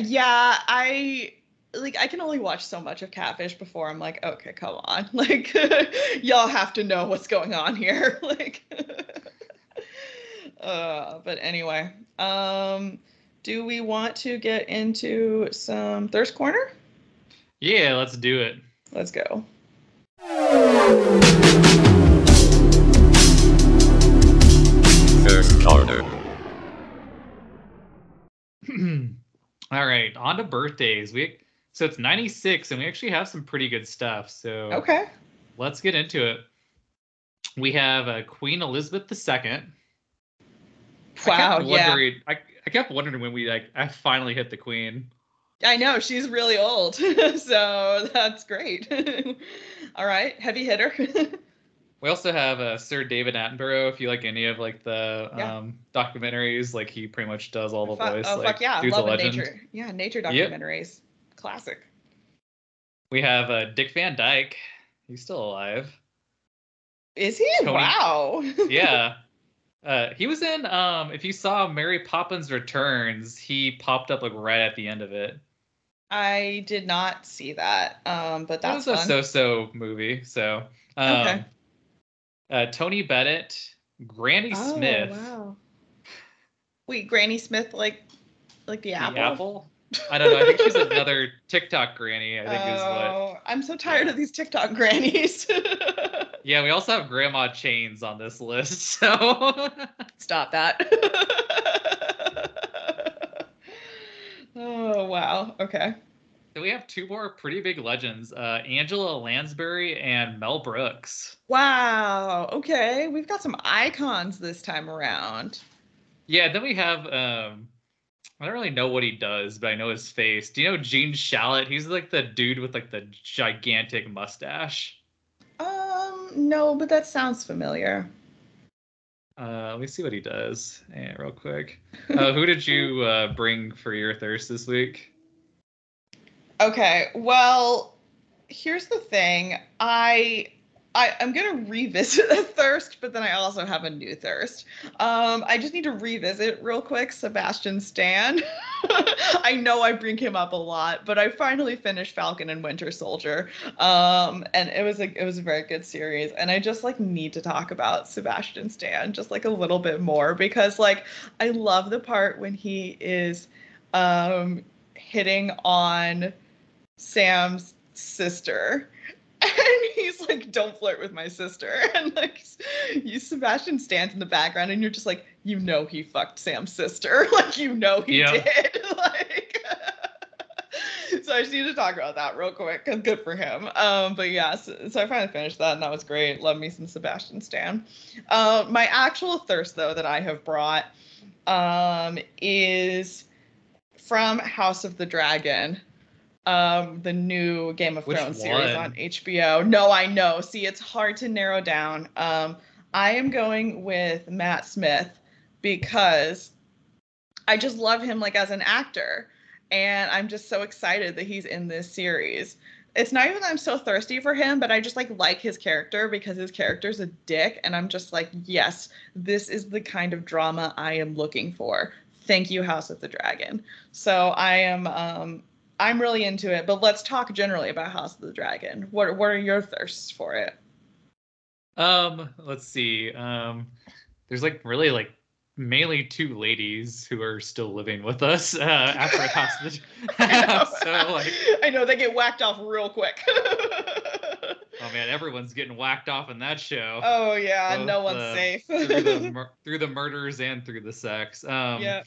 yeah, I like I can only watch so much of Catfish before I'm like, okay, come on. *laughs* Like *laughs* y'all have to know what's going on here. *laughs* like uh but anyway, um do we want to get into some thirst corner? yeah, let's do it. Let's go. First corner. *clears throat* All right, on to birthdays. We so it's 96 and we actually have some pretty good stuff. So Okay. let's get into it. We have uh, Queen Elizabeth II. I Wow, kept yeah. I, I kept wondering when we like I finally hit the Queen. I know she's really old. *laughs* so that's great. *laughs* All right, heavy hitter. *laughs* We also have uh, Sir David Attenborough. If you like any of like the Yeah. um, documentaries, like he pretty much does all the Fu- voice. oh like, fuck yeah, dude's a legend. nature. Yeah, nature Yep. Classic. We have uh, Dick Van Dyke. He's still alive. Is he? Tony- Wow. *laughs* Yeah. Uh, he was in um if you saw Mary Poppins Returns, he popped up like right at the end of it. I did not see that. Um, but That was a so-so movie. So Um, Okay. uh, Tony Bennett, Granny Smith, Oh, wow. Wait, Granny Smith, like, like the the apple. I don't know. I think she's another TikTok granny. I think is what. Oh, I'm so tired Yeah. of these TikTok grannies. *laughs* Yeah, we also have Grandma Chains on this list. *laughs* So Stop that. *laughs* oh wow. Okay. So we have two more pretty big legends: uh, Angela Lansbury and Mel Brooks. Wow. Okay. We've got some icons this time around. Yeah, then we have. Um, I don't really know what he does, but I know his face. Do you know Gene Shalit? He's like the dude with like the gigantic mustache. Um, no, but that sounds familiar. Uh, let me see what he does. Yeah, real quick. *laughs* Uh, who did you uh, bring for your thirst this week? Okay, well, here's the thing. I I I'm gonna revisit *laughs* a thirst, but then I also have a new thirst. Um, I just need to revisit real quick Sebastian Stan. *laughs* I know I bring him up a lot, but I finally finished Falcon and Winter Soldier. Um, and it was a it was a very good series, and I just like need to talk about Sebastian Stan just like a little bit more because like I love the part when he is um hitting on Sam's sister. And he's like, don't flirt with my sister. *laughs* And like, you, Sebastian stands in the background, and you're just like, you know, he fucked Sam's sister. *laughs* Like, you know, he Yeah. did. *laughs* like, so I just need to talk about that real quick because good for him. Um, but yeah, so, so I finally finished that, and that was great. Love me some Sebastian Stan. Uh, my actual thirst, though, that I have brought um, is from House of the Dragon, um, the new Game of Which Thrones series on HBO. No, I know. See, it's hard to narrow down. Um, I am going with Matt Smith because I just love him like as an actor, and I'm just so excited that he's in this series. It's not even that I'm so thirsty for him, but I just like like his character because his character's a dick, and I'm just like, yes, this is the kind of drama I am looking for. Thank you, House of the Dragon. So I am um I'm really into it, but let's talk generally about House of the Dragon. What what are your thirsts for it? Um, let's see. Um, there's like really like mainly two ladies who are still living with us uh, after passed the. *laughs* *laughs* so like, I know they get whacked off real quick. *laughs* oh man, everyone's getting whacked off in that show. oh yeah, Both, no one's uh, safe. through the *laughs* mur- through the murders and through the sex. Um, yeah.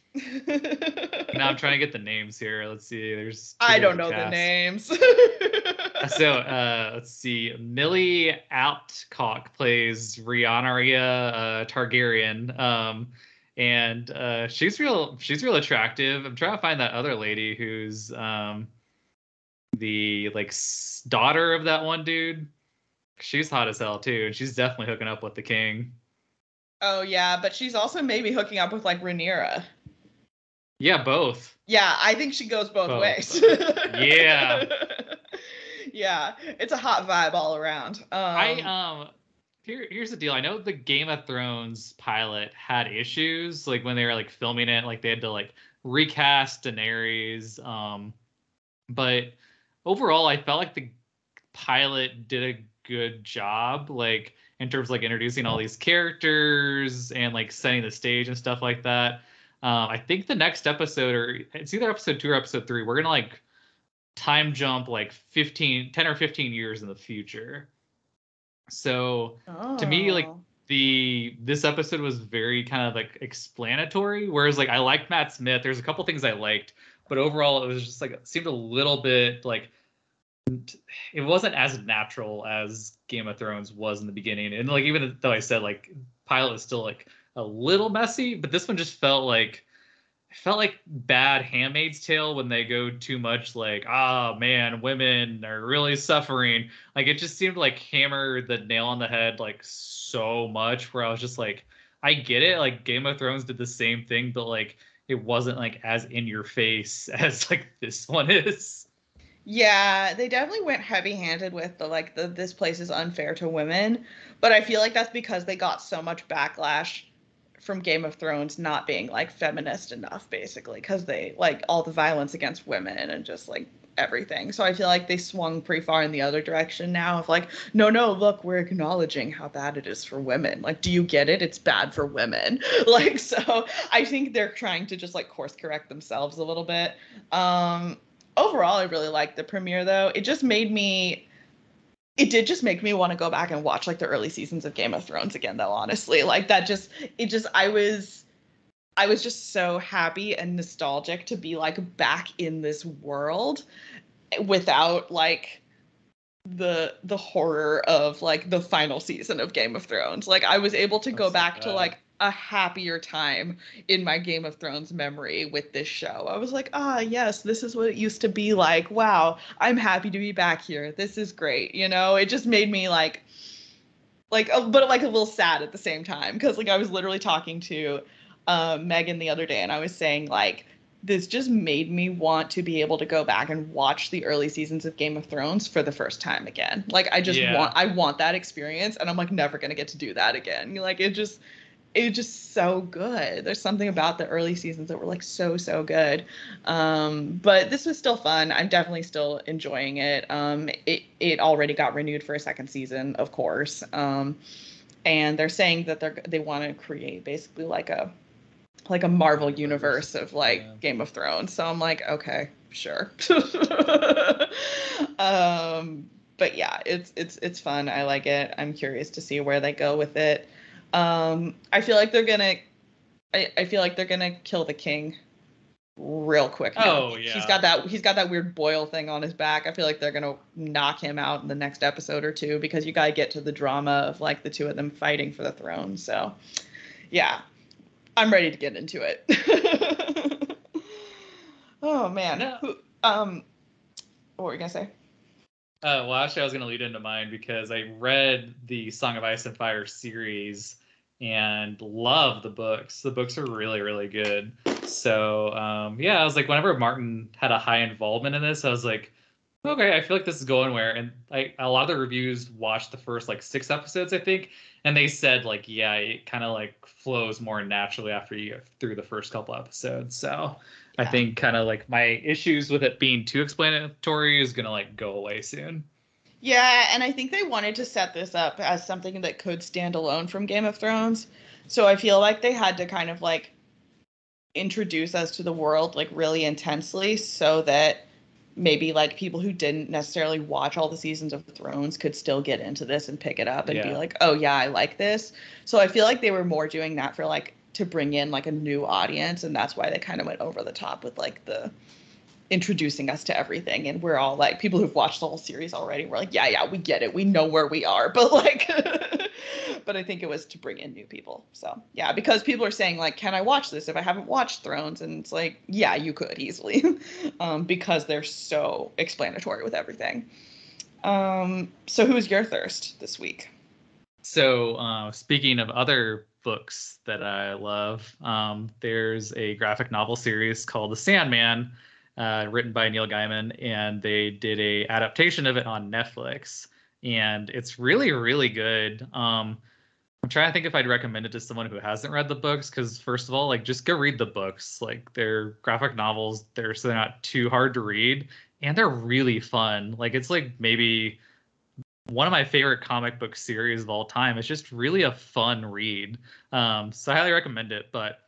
Now I'm trying to get the names here. Let's see. There's. I don't know different the names. *laughs* so uh let's see milly alcock plays rhaenyra uh targaryen um and uh she's real she's real attractive i'm trying to find that other lady who's um the like daughter of that one dude she's hot as hell too and she's definitely hooking up with the king oh yeah, but she's also maybe hooking up with like Rhaenyra. yeah both Yeah, I think she goes both, Both. ways. *laughs* Yeah. *laughs* yeah, it's a hot vibe all around. Um, I um here here's the deal. I know the Game of Thrones pilot had issues like when they were like filming it, like they had to like recast Daenerys. Um but overall I felt like the pilot did a good job, like in terms of like introducing all these characters and like setting the stage and stuff like that. Um, I think the next episode, or it's either episode two or episode three, we're gonna like time jump like 15, 10 or 15 years in the future. So to me, like, Oh. the this episode was very kind of like explanatory. Whereas like I liked Matt Smith. There's a couple things I liked, but overall it was just like it seemed a little bit like it wasn't as natural as Game of Thrones was in the beginning. And like even though I said like pilot is still like a little messy, but this one just felt like felt like bad Handmaid's Tale when they go too much like ah man women are really suffering. Like it just seemed like hammer the nail on the head like so much where I was just like I get it like Game of Thrones did the same thing but like it wasn't like as in your face *laughs* as like this one is. Yeah, they definitely went heavy-handed with the like the this place is unfair to women, but I feel like that's because they got so much backlash from Game of Thrones not being like feminist enough basically cuz they like all the violence against women and just like everything. So I feel like they swung pretty far in the other direction now of like, no, no, look, we're acknowledging how bad it is for women. Like, do you get it? It's bad for women. *laughs* Like, so I think they're trying to just like course correct themselves a little bit. Um, overall, I really liked the premiere though. It just made me it did just make me want to go back and watch like the early seasons of Game of Thrones again though honestly like that just it just I was I was just so happy and nostalgic to be like back in this world without like the the horror of like the final season of Game of Thrones. Like I was able to go back to like a happier time in my Game of Thrones memory with this show. I was like, ah, yes, this is what it used to be like. Wow, I'm happy to be back here. This is great. You know, it just made me like, like, a, but like a little sad at the same time because like I was literally talking to uh, Megan the other day and I was saying like this just made me want to be able to go back and watch the early seasons of Game of Thrones for the first time again. Like I just yeah. want I want that experience and I'm like never going to get to do that again. Like it just it was just so good. There's something about the early seasons that were like so so good. Um, but this was still fun. I'm definitely still enjoying it. Um, it it already got renewed for a second season, of course. Um, and they're saying that they're they want to create basically like a like a Marvel universe of like yeah. Game of Thrones. So I'm like, okay, sure. *laughs* um, but yeah, it's it's it's fun. I like it. I'm curious to see where they go with it. Um, I feel like they're gonna. I, I feel like they're gonna kill the king real quick. Now. Oh yeah. He's got that he's got that weird boil thing on his back. I feel like they're gonna knock him out in the next episode or two because you gotta get to the drama of like the two of them fighting for the throne. So yeah. I'm ready to get into it. *laughs* oh man. No. Um what were you gonna say? Uh, well, actually, I was going to lead into mine because I read the Song of Ice and Fire series and love the books. The books are really, really good. So, um, yeah, I was like, whenever Martin had a high involvement in this, I was like, okay, I feel like this is going where. And I, a lot of the reviews watched the first like six episodes, I think, and they said like, yeah, it kind of like flows more naturally after you get through the first couple episodes. So I think kind of like my issues with it being too explanatory is gonna like go away soon. Yeah, and I think they wanted to set this up as something that could stand alone from Game of Thrones. So I feel like they had to kind of like introduce us to the world like really intensely so that maybe like people who didn't necessarily watch all the seasons of Thrones could still get into this and pick it up and yeah. be like, "Oh yeah, I like this." So I feel like they were more doing that for like to bring in like a new audience and that's why they kind of went over the top with like the introducing us to everything and we're all like people who've watched the whole series already we're like yeah yeah we get it. We know where we are. *laughs* But like *laughs* but i think it was to bring in new people. So yeah because people are saying like can i watch this if i haven't watched thrones? And it's like yeah you could easily. *laughs* Um, because they're so explanatory with everything. Um, so who's your thirst this week? So uh, speaking of other books that I love. Um, there's a graphic novel series called The Sandman, uh, written by Neil Gaiman, and they did a adaptation of it on Netflix, and it's really really good. Um, I'm trying to think if I'd recommend it to someone who hasn't read the books, because first of all, like just go read the books. Like they're graphic novels, they're so they're not too hard to read, and they're really fun. Like it's like maybe one of my favorite comic book series of all time. It's just really a fun read. Um, so I highly recommend it. But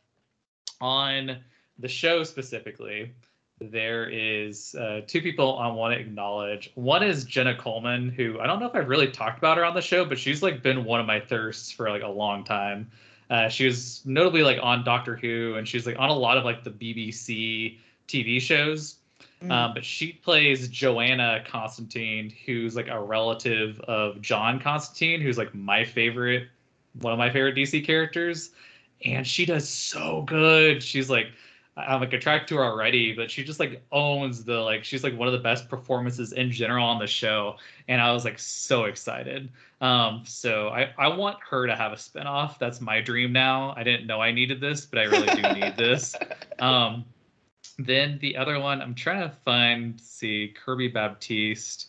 on the show specifically, there is uh, two people I want to acknowledge. One is Jenna Coleman, who I don't know if I've really talked about her on the show, but she's like been one of my thirsts for like a long time. Uh, she was notably like on Doctor Who, and she's like on a lot of like the BBC TV shows. Mm. Um, but she plays Johanna Constantine, who's like a relative of John Constantine, who's like my favorite, one of my favorite DC characters. And she does so good. She's like, I'm like attracted to her already, but she just like owns the like she's like one of the best performances in general on the show. And I was like so excited. Um, so I, I want her to have a spinoff. That's my dream now. I didn't know I needed this, but I really do need this. *laughs* Um, then the other one, I'm trying to find, see, Kirby Baptiste.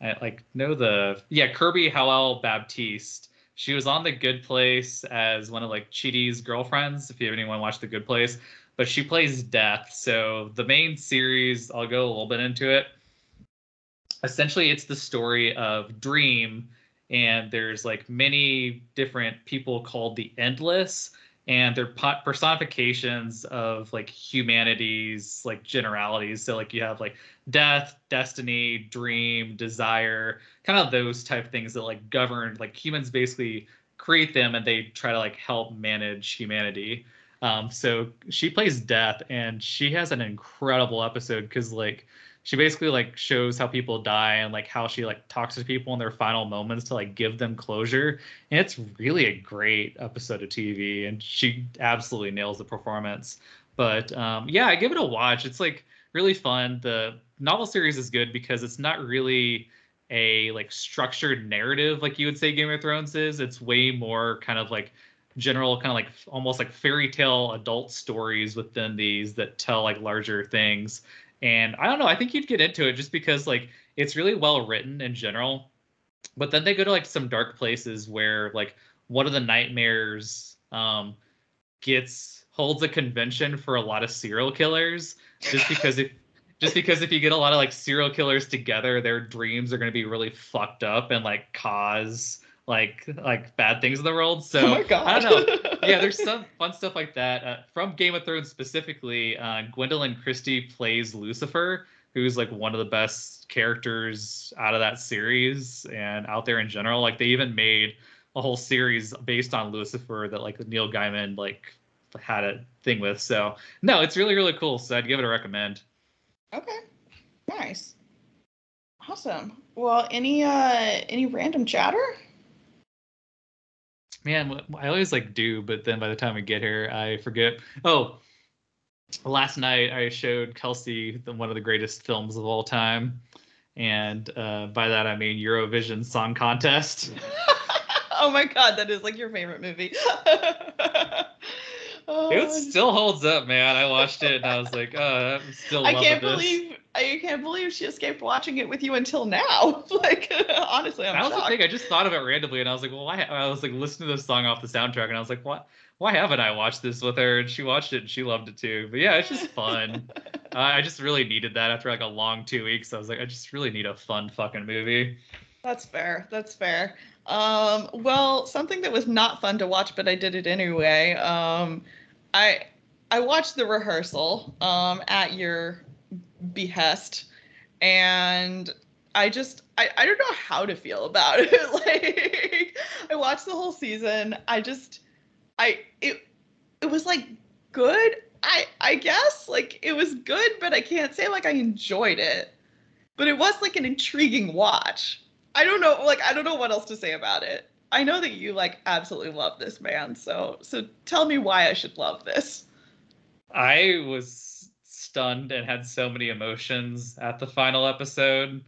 I like know the yeah Kirby Howell Baptiste. She was on The Good Place as one of like Chidi's girlfriends. If you have anyone watched The Good Place, but she plays Death. So the main series, I'll go a little bit into it. essentially it's the story of Dream, and there's like many different people called the Endless, and they're personifications of like humanity's like generalities. So like you have like death, destiny, dream, desire, kind of those type things that like govern like humans basically create them and they try to like help manage humanity. Um, so she plays Death, and she has an incredible episode because like she basically like shows how people die and like how she like talks to people in their final moments to like give them closure. And it's really a great episode of tv and she absolutely nails the performance. But um yeah i give it a watch. It's like really fun. The novel series is good because it's not really a like structured narrative like you would say game of thrones is. It's way more kind of like general kind of like almost like fairy tale adult stories within these that tell like larger things and I don't know, I think you'd get into it just because like it's really well written in general. But then they go to like some dark places where like one of the nightmares um gets holds a convention for a lot of serial killers just because if *laughs* just because if you get a lot of like serial killers together, their dreams are going to be really fucked up and like cause like like bad things in the world. So oh my God. I don't know. yeah, there's *laughs* some fun stuff like that uh, from Game of Thrones specifically. Uh, Gwendoline Christie plays Lucifer, who's like one of the best characters out of that series and out there in general. Like they even made a whole series based on Lucifer that like Neil Gaiman like had a thing with. So no, it's really really cool. So I'd give it a recommend. Okay, nice, awesome. Well, any uh any random chatter? Man, I always like do, but then by the time we get here, I forget. Oh, last night I showed Kelsey the, one of the greatest films of all time, and uh, by that I mean Eurovision Song Contest. *laughs* oh my god, that is like your favorite movie. oh, *laughs* it still holds up, man. I watched it and I was like, oh, I'm still. I can't believe I can't believe she escaped watching it with you until now. *laughs* like honestly, I'm I also think I just thought of it randomly, and I was like, well, why? I was like listening to this song off the soundtrack, and I was like, what? Why haven't I watched this with her? And she watched it and she loved it too. But yeah, it's just fun. *laughs* uh, I just really needed that after like a long two weeks. I was like, I just really need a fun fucking movie. That's fair. That's fair. Um, well, something that was not fun to watch, but I did it anyway. Um, I I watched the rehearsal um, at your behest and I just I, I don't know how to feel about *laughs* it. like I watched the whole season. I just I it it was like good. I I guess like it was good, but I can't say like I enjoyed it. But it was like an intriguing watch. I don't know like I don't know what else to say about it. I know that you like absolutely love this man. So so tell me why I should love this. I was stunned and had so many emotions at the final episode.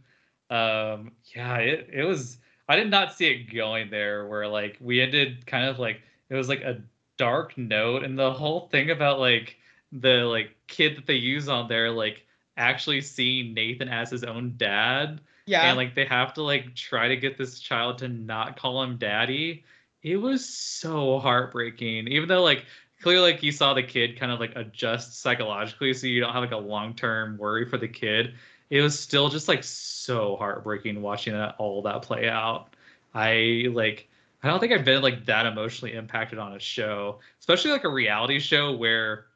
Um, yeah, it it was. I did not see it going there. Where like we ended kind of like it was like a dark note, and the whole thing about like the like kid that they use on there, like actually seeing Nathan as his own dad. Yeah. And like they have to like try to get this child to not call him daddy. It was so heartbreaking. Even though like clearly like you saw the kid kind of like adjust psychologically so you don't have like a long-term worry for the kid. It was still just like so heartbreaking watching that all that play out. I like i don't think i've been like that emotionally impacted on a show especially like a reality show where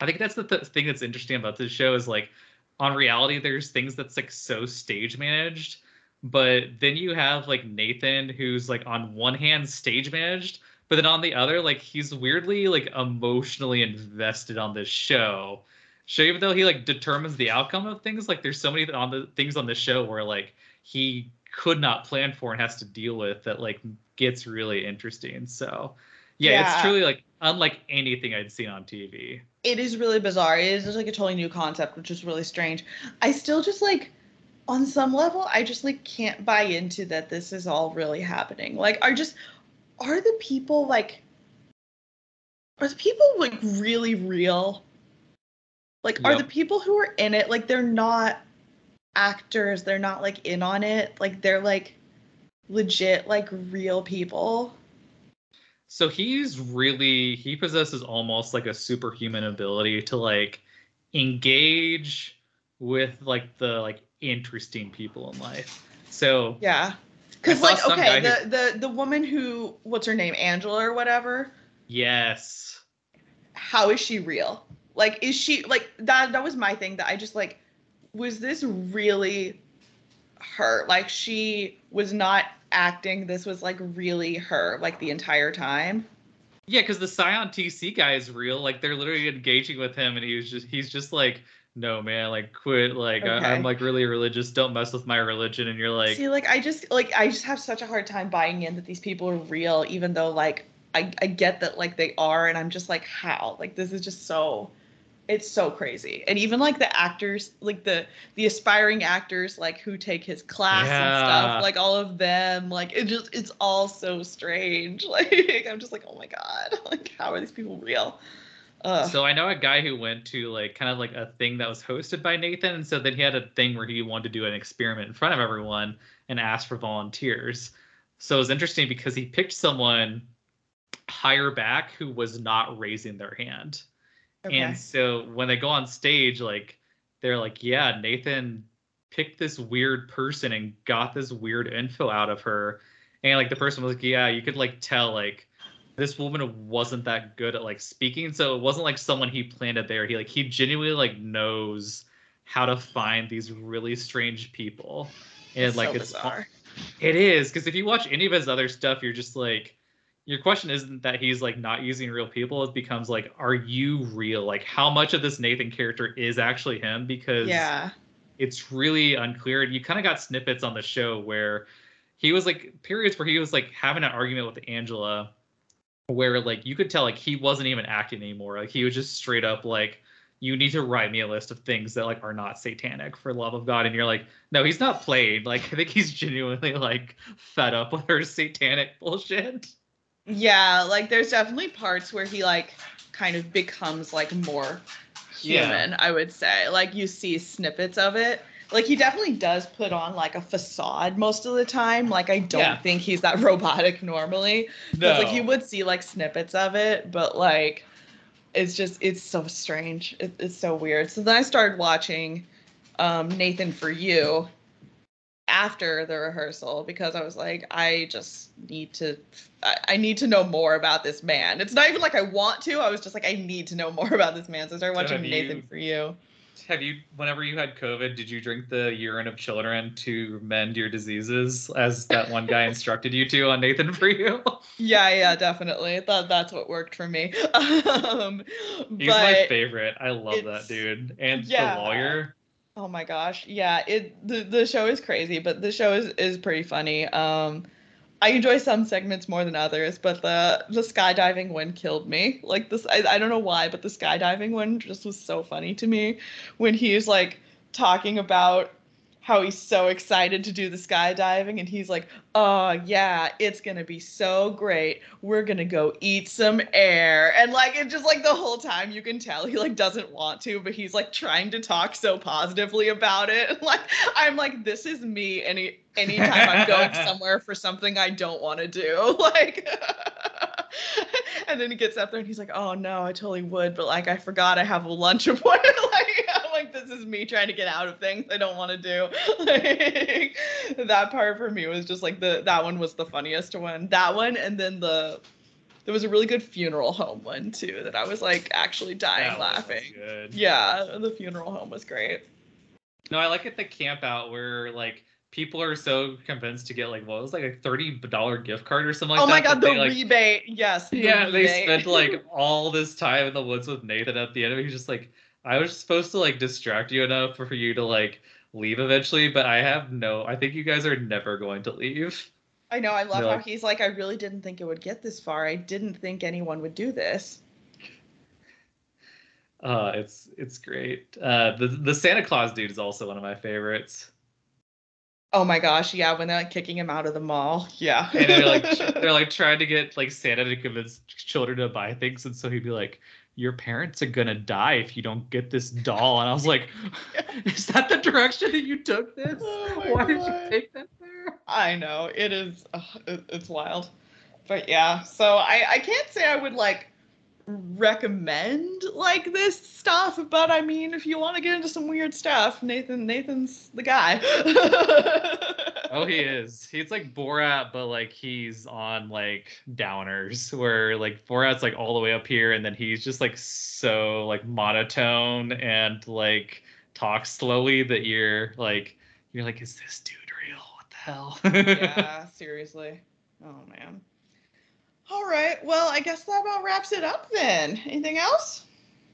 i think that's the th- thing that's interesting about this show is like on reality there's things that's like so stage managed but then you have like nathan who's like on one hand stage managed but then on the other like he's weirdly like emotionally invested on this show. So even though he like determines the outcome of things like there's so many on the things on the show where like he could not plan for and has to deal with that like gets really interesting. So yeah, yeah. it's truly like unlike anything i'd seen on tv it is really bizarre. It is just like a totally new concept which is really strange. I still just like on some level i just like can't buy into that this is all really happening. Like I just are the people like are the people like really real? Like are the people who are in it like they're not actors, they're not like in on it, like they're like legit like real people? So he's really he possesses almost like a superhuman ability to like engage with like the like interesting people in life. So Yeah. Because like okay, the, the the woman who what's her name, Angela or whatever, yes, how is she real? Like is she like that that was my thing that I just like was this really her? Like she was not acting, this was like really her like the entire time. yeah, because the Scion TC guy is real. Like they're literally engaging with him, and he was just he's just like, no man, like quit. Like I, Okay. I'm like really religious. Don't mess with my religion. And you're like, See, like I just like I just have such a hard time buying in that these people are real, even though like I, I get that like they are, and I'm just like, how? Like this is just so it's so crazy. And even like the actors, like the the aspiring actors like who take his class and stuff, like all of them, like it just it's all so strange. *laughs* Like I'm just like, oh my god, *laughs* like how are these people real? Ugh. So I know a guy who went to like kind of like a thing that was hosted by Nathan, and so then he had a thing where he wanted to do an experiment in front of everyone and asked for volunteers. So it was interesting because he picked someone higher back who was not raising their hand. okay. And so when they go on stage, like they're like, yeah, Nathan picked this weird person and got this weird info out of her. And like the person was like, yeah, you could like tell like this woman wasn't that good at like speaking. So it wasn't like someone he planted there. He like he genuinely like knows how to find these really strange people. And It's like so it's bizarre. it is because if you watch any of his other stuff, you're just like, your question isn't that he's like not using real people. It becomes like, are you real? Like, how much of this Nathan character is actually him? Because Yeah. it's really unclear. And you kind of got snippets on the show where he was like periods where he was like having an argument with Angela, where like you could tell like he wasn't even acting anymore. Like he was just straight up like, you need to write me a list of things that like are not satanic for love of God. And you're like, no, he's not played. Like I think he's genuinely like fed up with her satanic bullshit. Yeah, like there's definitely parts where he like kind of becomes like more Yeah. human, I would say. Like you see snippets of it. Like he definitely does put on like a facade most of the time. Like I don't Yeah. think he's that *laughs* robotic normally. No. Like you would see like snippets of it, but like it's just it's so strange. It, it's so weird. So then I started watching um Nathan for You after the rehearsal because I was like, I just need to I, I need to know more about this man. It's not even like I want to, I was just like, I need to know more *laughs* about this man. So I started watching Nathan you- for You. Have you, whenever you had COVID, did you drink the urine of children to mend your diseases, as that one guy *laughs* instructed you to on Nathan for you? Yeah, yeah, definitely. That that's what worked for me. *laughs* Um, He's my favorite. I love that dude. And yeah. the lawyer. Oh my gosh. Yeah, it the, the show is crazy, but the show is, is pretty funny. Um I enjoy some segments more than others, but the the skydiving one killed me. Like this I, I don't know why, but the skydiving one just was so funny to me when he's like talking about how he's so excited to do the skydiving and he's like, "Oh, yeah, it's going to be so great. We're going to go eat some air." And like it just like the whole time you can tell he like doesn't want to, but he's like trying to talk so positively about it. *laughs* Like I'm like this is me any anytime I'm going *laughs* somewhere for something I don't want to do. *laughs* Like and then he gets up there and he's like, "Oh no, I totally would, but like I forgot I have a lunch appointment." like like this is me trying to get out of things I don't want to do. *laughs* Like that part for me was just like the that one was the funniest one. That one and then the there was a really good funeral home one too that I was like actually dying laughing. Good. Yeah, the funeral home was great. No, I like at the camp out where like people are so convinced to get like what was like a thirty dollar gift card or something like oh that. my god, the they, like, rebate. Yes. the yeah, they spent like *laughs* all this time in the woods with Nathan at the end of it. He's just like, I was supposed to like distract you enough for you to like leave eventually, but I have no. I think you guys are never going to leave. I know. I love how like- he's like, I really didn't think it would get this far. I didn't think anyone would do this. Uh, it's it's great. Uh, the the Santa Claus dude is also one of my favorites. Oh my gosh, yeah, when they're like kicking him out of the mall. Yeah. And they're like *laughs* they're like trying to get like Santa to convince children to buy things, and so he'd be like, "Your parents are gonna die if you don't get this doll." And I was like, *laughs* "Is that the direction that you took this? Oh Why did you take that there?" I know it is. ugh, it, it's wild, but yeah. So I I can't say I would like recommend like this stuff, but I mean, if you want to get into some weird stuff, Nathan Nathan's the guy. *laughs* oh, he is. He's like Borat, but like he's on like downers, where like Borat's like all the way up here, and then he's just like so like monotone and like talks slowly that you're like you're like, is this dude real? What the hell? *laughs* yeah, seriously. Oh man. All right. Well, I guess that about wraps it up then. Anything else?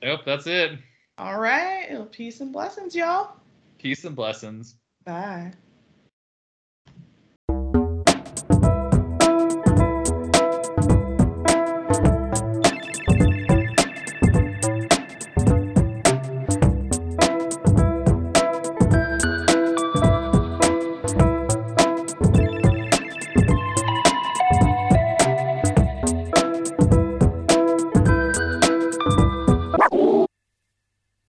Nope, that's it. All right. Peace and blessings, y'all. Peace and blessings. Bye.